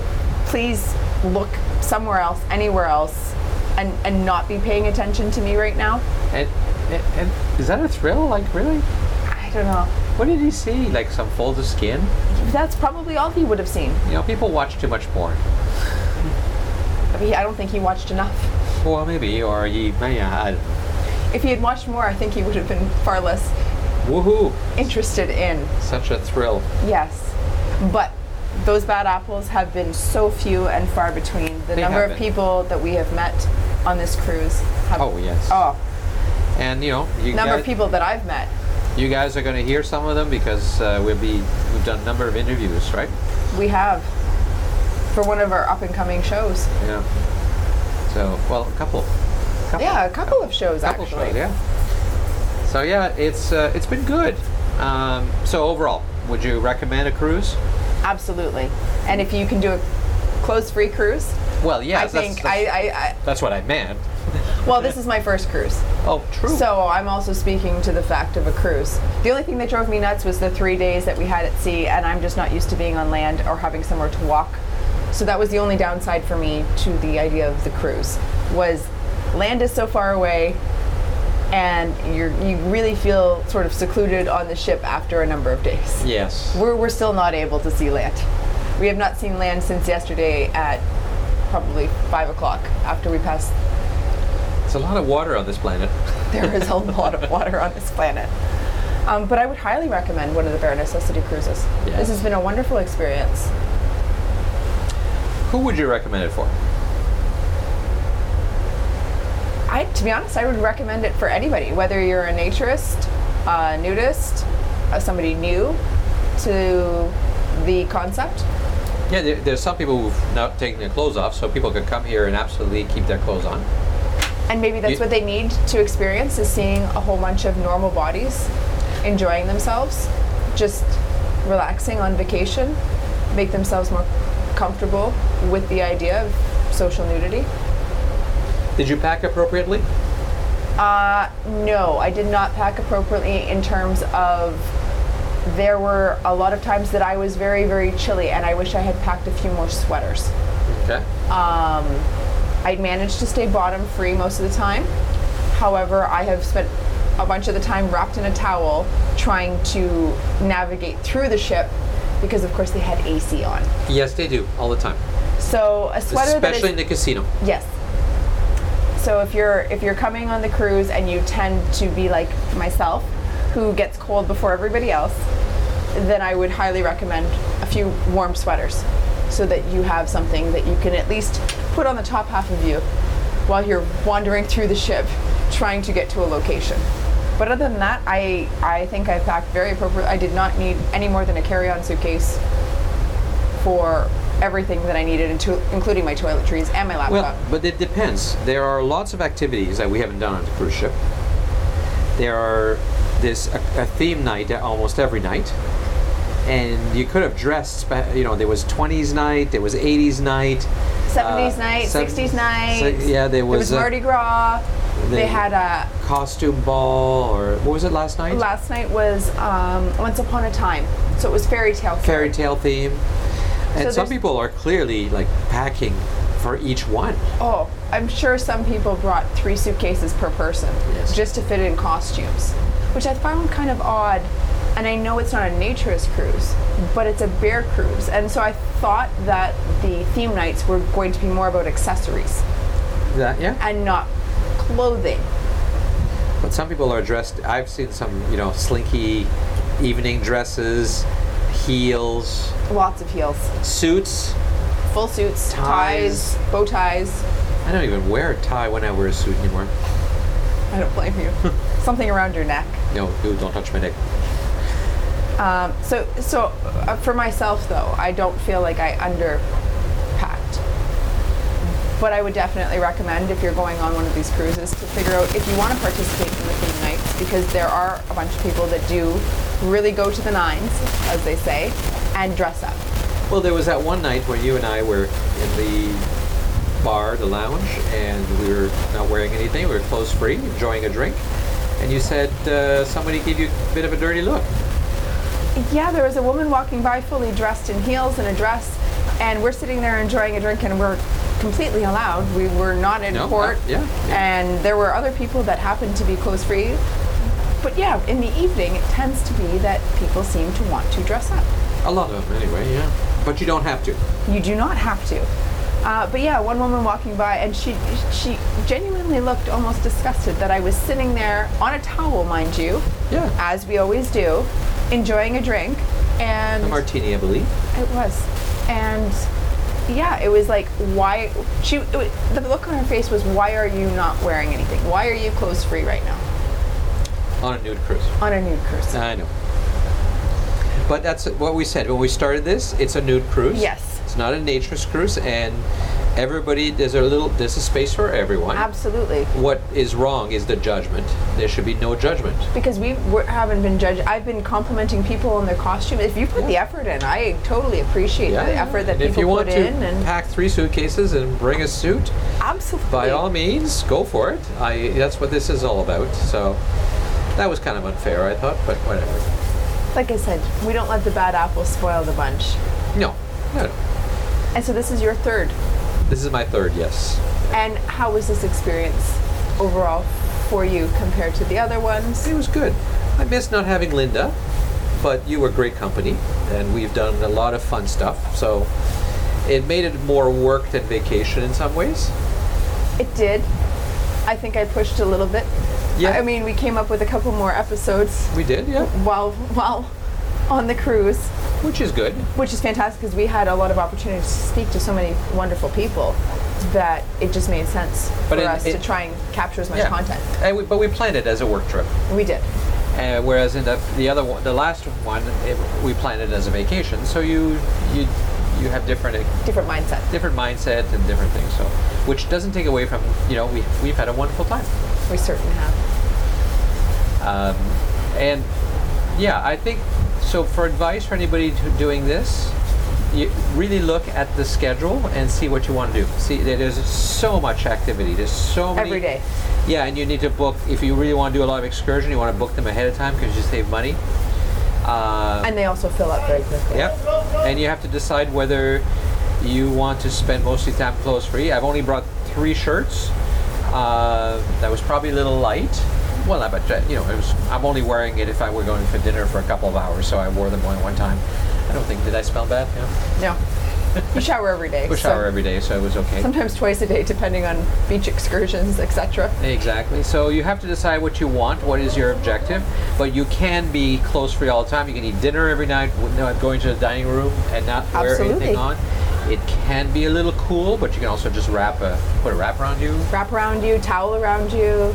please look somewhere else, anywhere else, and, and not be paying attention to me right now? And, and, and is that a thrill? Like really? I don't know. What did he see? Like some folds of skin? That's probably all he would have seen. You know, people watch too much porn. I mean, I don't think he watched enough. Well, maybe, or he may have. If he had watched more, I think he would have been far less Woohoo! interested in. Such a thrill. Yes. But those bad apples have been so few and far between. The They number of people that we have met on this cruise have. Oh yes. Oh, And you know, you number guys, of people that I've met. you guys are going to hear some of them because uh, we'll be we've done a number of interviews, right? We have for one of our up and coming shows. Yeah. So, well, a couple. couple Yeah, a couple of shows couple actually. shows, yeah. So yeah, it's uh, it's been good. Um, so overall, would you recommend a cruise? Absolutely. And if you can do a clothes-free cruise, Well, yeah, I think I, I, I. that's what I meant. Well, this is my first cruise. Oh, true. So I'm also speaking to the fact of a cruise. The only thing that drove me nuts was the three days that we had at sea, and I'm just not used to being on land or having somewhere to walk. So that was the only downside for me to the idea of the cruise. Was land is so far away, and you're you really feel sort of secluded on the ship after a number of days. yes. We're we're still not able to see land. We have not seen land since yesterday at probably five o'clock after we passed It's a lot of water on this planet. there is a lot of water on this planet. Um, but I would highly recommend one of the Bare Necessity cruises. Yes. This has been a wonderful experience. Who would you recommend it for? I, to be honest, I would recommend it for anybody, whether you're a naturist, a nudist, somebody new to the concept. Yeah, there, there's some people who've not taken their clothes off, so people could come here and absolutely keep their clothes on. And maybe that's You- what they need to experience is seeing a whole bunch of normal bodies enjoying themselves, just relaxing on vacation, make themselves more comfortable with the idea of social nudity. Did you pack appropriately? Uh, no, I did not pack appropriately in terms of there were a lot of times that I was very, very chilly and I wish I had packed a few more sweaters. Okay. Um, I managed to stay bottom free most of the time. However, I have spent a bunch of the time wrapped in a towel trying to navigate through the ship because, of course, they had AC on. Yes, they do all the time, So a sweater especially in the casino. Yes. So if you're if you're coming on the cruise and you tend to be like myself, who gets cold before everybody else, then I would highly recommend a few warm sweaters so that you have something that you can at least put on the top half of you while you're wandering through the ship trying to get to a location. But other than that, I I think I packed very appropriate. I did not need any more than a carry-on suitcase for everything that I needed, into, including my toiletries and my laptop. Well, but it depends. There are lots of activities that we haven't done on the cruise ship. There are this a, a theme night almost every night, and you could have dressed. You know, there was 20s night, there was 80s night. 70s uh, night, sev- 60s night. se- yeah, there there was, was a Mardi Gras. They, they- had a costume ball, or what was it last night? last night was um, Once Upon a Time, so it was fairy tale. Fairy tale theme. And So some people are clearly like packing for each one. Oh, I'm sure some people brought three suitcases per person Yes. just to fit in costumes, which I found kind of odd. And I know it's not a naturist cruise, but it's a bare cruise. And so I thought that the theme nights were going to be more about accessories Is That yeah. and not clothing. But some people are dressed. I've seen some, you know, slinky evening dresses, heels, Lots of heels, suits. full suits, Ties. ties, bow ties. I don't even wear a tie when I wear a suit anymore. I don't blame you. Something around your neck. No, dude, don't touch my neck. Um, so, so uh, for myself though, I don't feel like I underpacked. But I would definitely recommend if you're going on one of these cruises to figure out if you want to participate in the theme nights because there are a bunch of people that do really go to the nines, as they say, and dress up. Well, there was that one night when you and I were in the bar, the lounge, and we were not wearing anything. We were clothes free, enjoying a drink. And you said uh, somebody gave you a bit of a dirty look. Yeah, there was a woman walking by fully dressed in heels and a dress, and we're sitting there enjoying a drink, and we're completely allowed. We were not in No, court, uh, yeah, yeah. and there were other people that happened to be clothes free. But yeah, in the evening, it tends to be that people seem to want to dress up. A lot of them, anyway. Yeah. But you don't have to. You do not have to. Uh, but yeah, one woman walking by, and she she genuinely looked almost disgusted that I was sitting there on a towel, mind you, Yeah. as we always do, enjoying a drink, and A martini, I believe. It was, and yeah, it was like why she. Was, the look on her face was, "Why are you not wearing anything? Why are you clothes free right now On a nude cruise. on a nude cruise?" I know. But that's what we said when we started this. It's a nude cruise. Yes. It's not a naturist cruise, and everybody there's a little there's a space for everyone. Absolutely, What is wrong is the judgment. There should be no judgment. because we haven't been judged. I've been complimenting people on their costume. If you put the effort in, I totally appreciate the effort that and people if you want put to in, and pack three suitcases and bring a suit, absolutely. by all means, go for it. I that's what this is all about. So that was kind of unfair, I thought, but whatever. like I said, we don't let the bad apples spoil the bunch. No, no. And so this is your third. This is my third, yes. And how was this experience overall for you compared to the other ones? It was good. I miss not having Linda, but you were great company, and we've done a lot of fun stuff. So it made it more work than vacation in some ways. It did. I think I pushed a little bit. Yeah. I mean, we came up with a couple more episodes We did, yeah, while while on the cruise, which is good. which is fantastic because we had a lot of opportunities to speak to so many wonderful people that it just made sense But for it- us it- to try and capture as much Yeah. content. And we, but we planned it as a work trip. We did. Uh, whereas in the the other one, the last one, it, we planned it as a vacation. So you you you have different Different mindset. different mindset and different things. So which doesn't take away from you know we we've had a wonderful time. We certainly have. Um, and yeah, I think so. For advice for anybody to doing this, you really look at the schedule and see what you want to do. See, there's so much activity. There's so many Every day. Yeah, and you need to book if you really want to do a lot of excursion. You want to book them ahead of time because you save money. Uh, And they also fill up very quickly. Yep. And you have to decide whether you want to spend most of the time clothes free. I've only brought three shirts. Uh, that was probably a little light. Well, I bet uh, you know it was. I'm only wearing it if I were going for dinner for a couple of hours, so I wore them one one time. I don't think did I smell bad? Yeah. No. You shower every day. We so shower every day, so it was okay. Sometimes twice a day, depending on beach excursions, etc. Exactly. So you have to decide what you want, what is your objective, but you can be clothes free all the time. You can eat dinner every night without going to the dining room and not wear anything on. It can be a little cool, but you can also just wrap a put a wrap around you. Wrap around you, towel around you.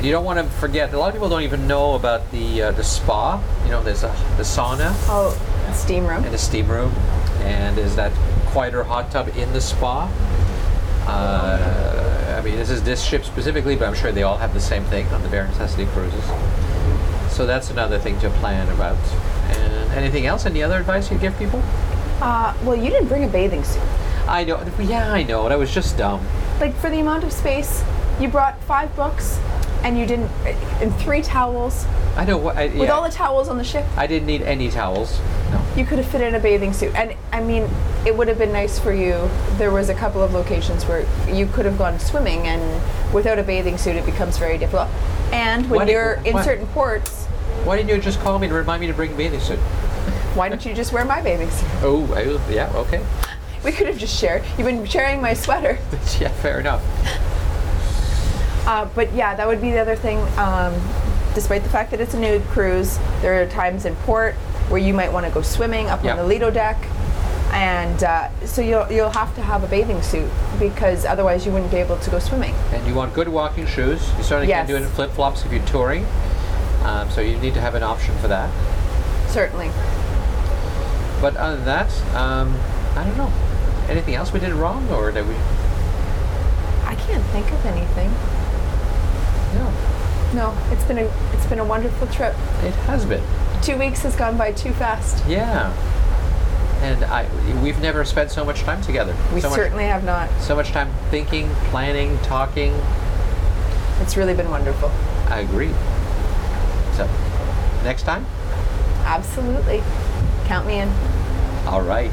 And you don't want to forget. A lot of people don't even know about the uh, the spa. You know, there's a the sauna Oh, steam room. and a steam room, and there's that quieter hot tub in the spa. Uh, I mean, this is this ship specifically, but I'm sure they all have the same thing on the Bare Necessity cruises. So that's another thing to plan about. And anything else? Any other advice you'd give people? Uh, well, you didn't bring a bathing suit. I know. Yeah, I know. That was just dumb. Like for the amount of space, you brought five books, and you didn't, and three towels. I know. What, I, With yeah. all the towels on the ship, I didn't need any towels. No. you could have fit in a bathing suit. And I mean, it would have been nice for you. There was a couple of locations where you could have gone swimming, and without a bathing suit, it becomes very difficult. And when Why you're in why- certain ports, Why didn't you just call me to remind me to bring a bathing suit? why don't you just wear my bathing suit? Oh, I, yeah. Okay. We could have just shared. You've been sharing my sweater. yeah, fair enough. Uh, but yeah, that would be the other thing. Um, despite the fact that it's a nude cruise, there are times in port where you might want to go swimming up Yeah. on the Lido deck, and uh, so you'll you'll have to have a bathing suit because otherwise you wouldn't be able to go swimming. And you want good walking shoes. You certainly can't do it in flip flops if you're touring. Um, so you need to have an option for that. Certainly. But other than that, um, I don't know. Anything else we did wrong, or did we? I can't think of anything. No, No, it's been a it's been a wonderful trip. it has been. Two weeks has gone by too fast. Yeah. And I, we've never spent so much time together. We so certainly have not. so much time thinking, planning, talking. It's really been wonderful. I agree. So, next time. Absolutely. Count me in. All right.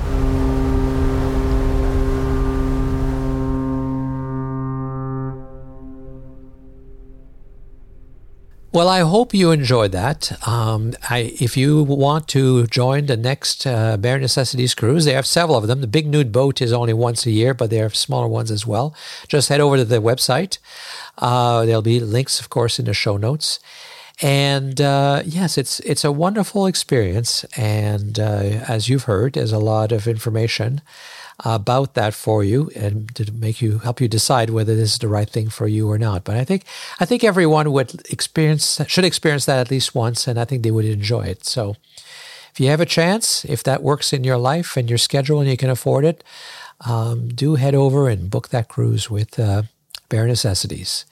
Well, I hope you enjoyed that. Um, I, if you want to join the next uh, Bare Necessities cruise, they have several of them. The Big Nude Boat is only once a year, but they have smaller ones as well. Just head over to the website. Uh, there'll be links, of course, in the show notes. And uh, yes, it's it's a wonderful experience. And uh, as you've heard, there's a lot of information about that for you and to make you help you decide whether this is the right thing for you or not. But I think I think everyone would experience should experience that at least once, and I think they would enjoy it. So if you have a chance, if that works in your life and your schedule and you can afford it, um, do head over and book that cruise with uh, Bare Necessities.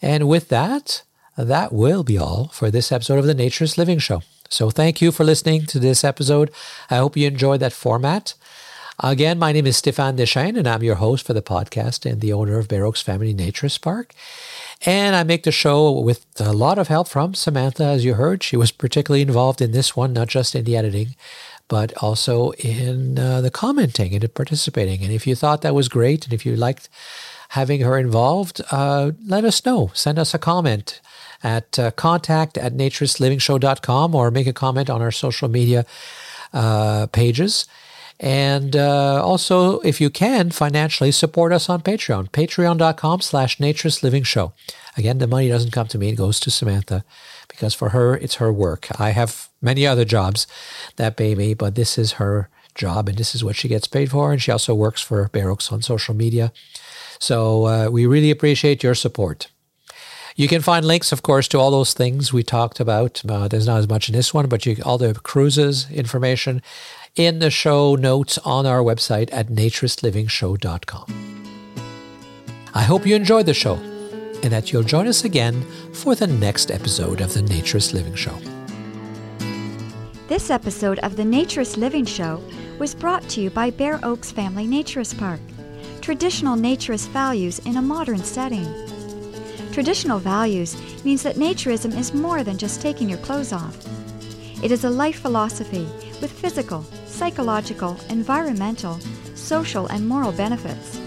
And with that, that will be all for this episode of the Naturist Living Show. So thank you for listening to this episode. I hope you enjoyed that format. Again, my name is Stéphane Deschênes, and I'm your host for the podcast and the owner of Bare Oaks Family Naturist Park. And I make the show with a lot of help from Samantha, as you heard. She was particularly involved in this one, not just in the editing, but also in uh, the commenting and in participating. And if you thought that was great, and if you liked having her involved, uh, let us know. Send us a comment at uh, contact at naturistliving.show.com or make a comment on our social media uh, pages. And uh, also, if you can, financially support us on Patreon, patreon.com slash naturistliving Again, the money doesn't come to me, it goes to Samantha because for her, it's her work. I have many other jobs that pay me, but this is her job and this is what she gets paid for. And she also works for Bare Oaks on social media. So uh, we really appreciate your support. You can find links, of course, to all those things we talked about. Uh, there's not as much in this one, but you, all the cruises information in the show notes on our website at naturistlivingshow.com. I hope you enjoyed the show and that you'll join us again for the next episode of the Naturist Living Show. This episode of the Naturist Living Show was brought to you by Bare Oaks Family Naturist Park. Traditional naturist values in a modern setting. Traditional values means that naturism is more than just taking your clothes off. It is a life philosophy with physical, psychological, environmental, social, and moral benefits.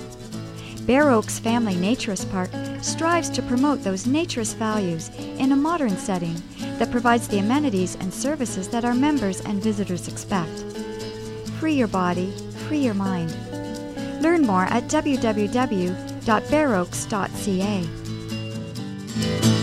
Bare Oaks Family Naturist Park strives to promote those naturist values in a modern setting that provides the amenities and services that our members and visitors expect. Free your body, free your mind. Learn more at www.bareoaks.ca.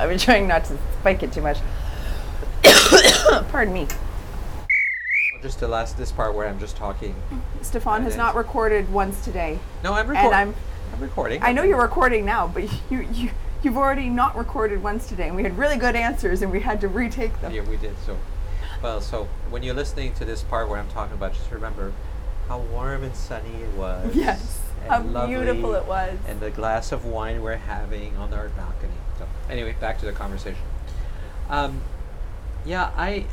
I've been trying not to spike it too much. Pardon me. Just the last this part where I'm just talking. Stéphane has not recorded once today. No, I'm recording. I'm- I'm recording. I know you're recording now, but you, you you've already not recorded once today, and we had really good answers, and we had to retake them. Yeah, we did. So, well, so when you're listening to this part where I'm talking about, just remember how warm and sunny it was. Yes, how lovely, beautiful it was. And the glass of wine we're having on our balcony. Anyway, back to the conversation. Um, yeah, I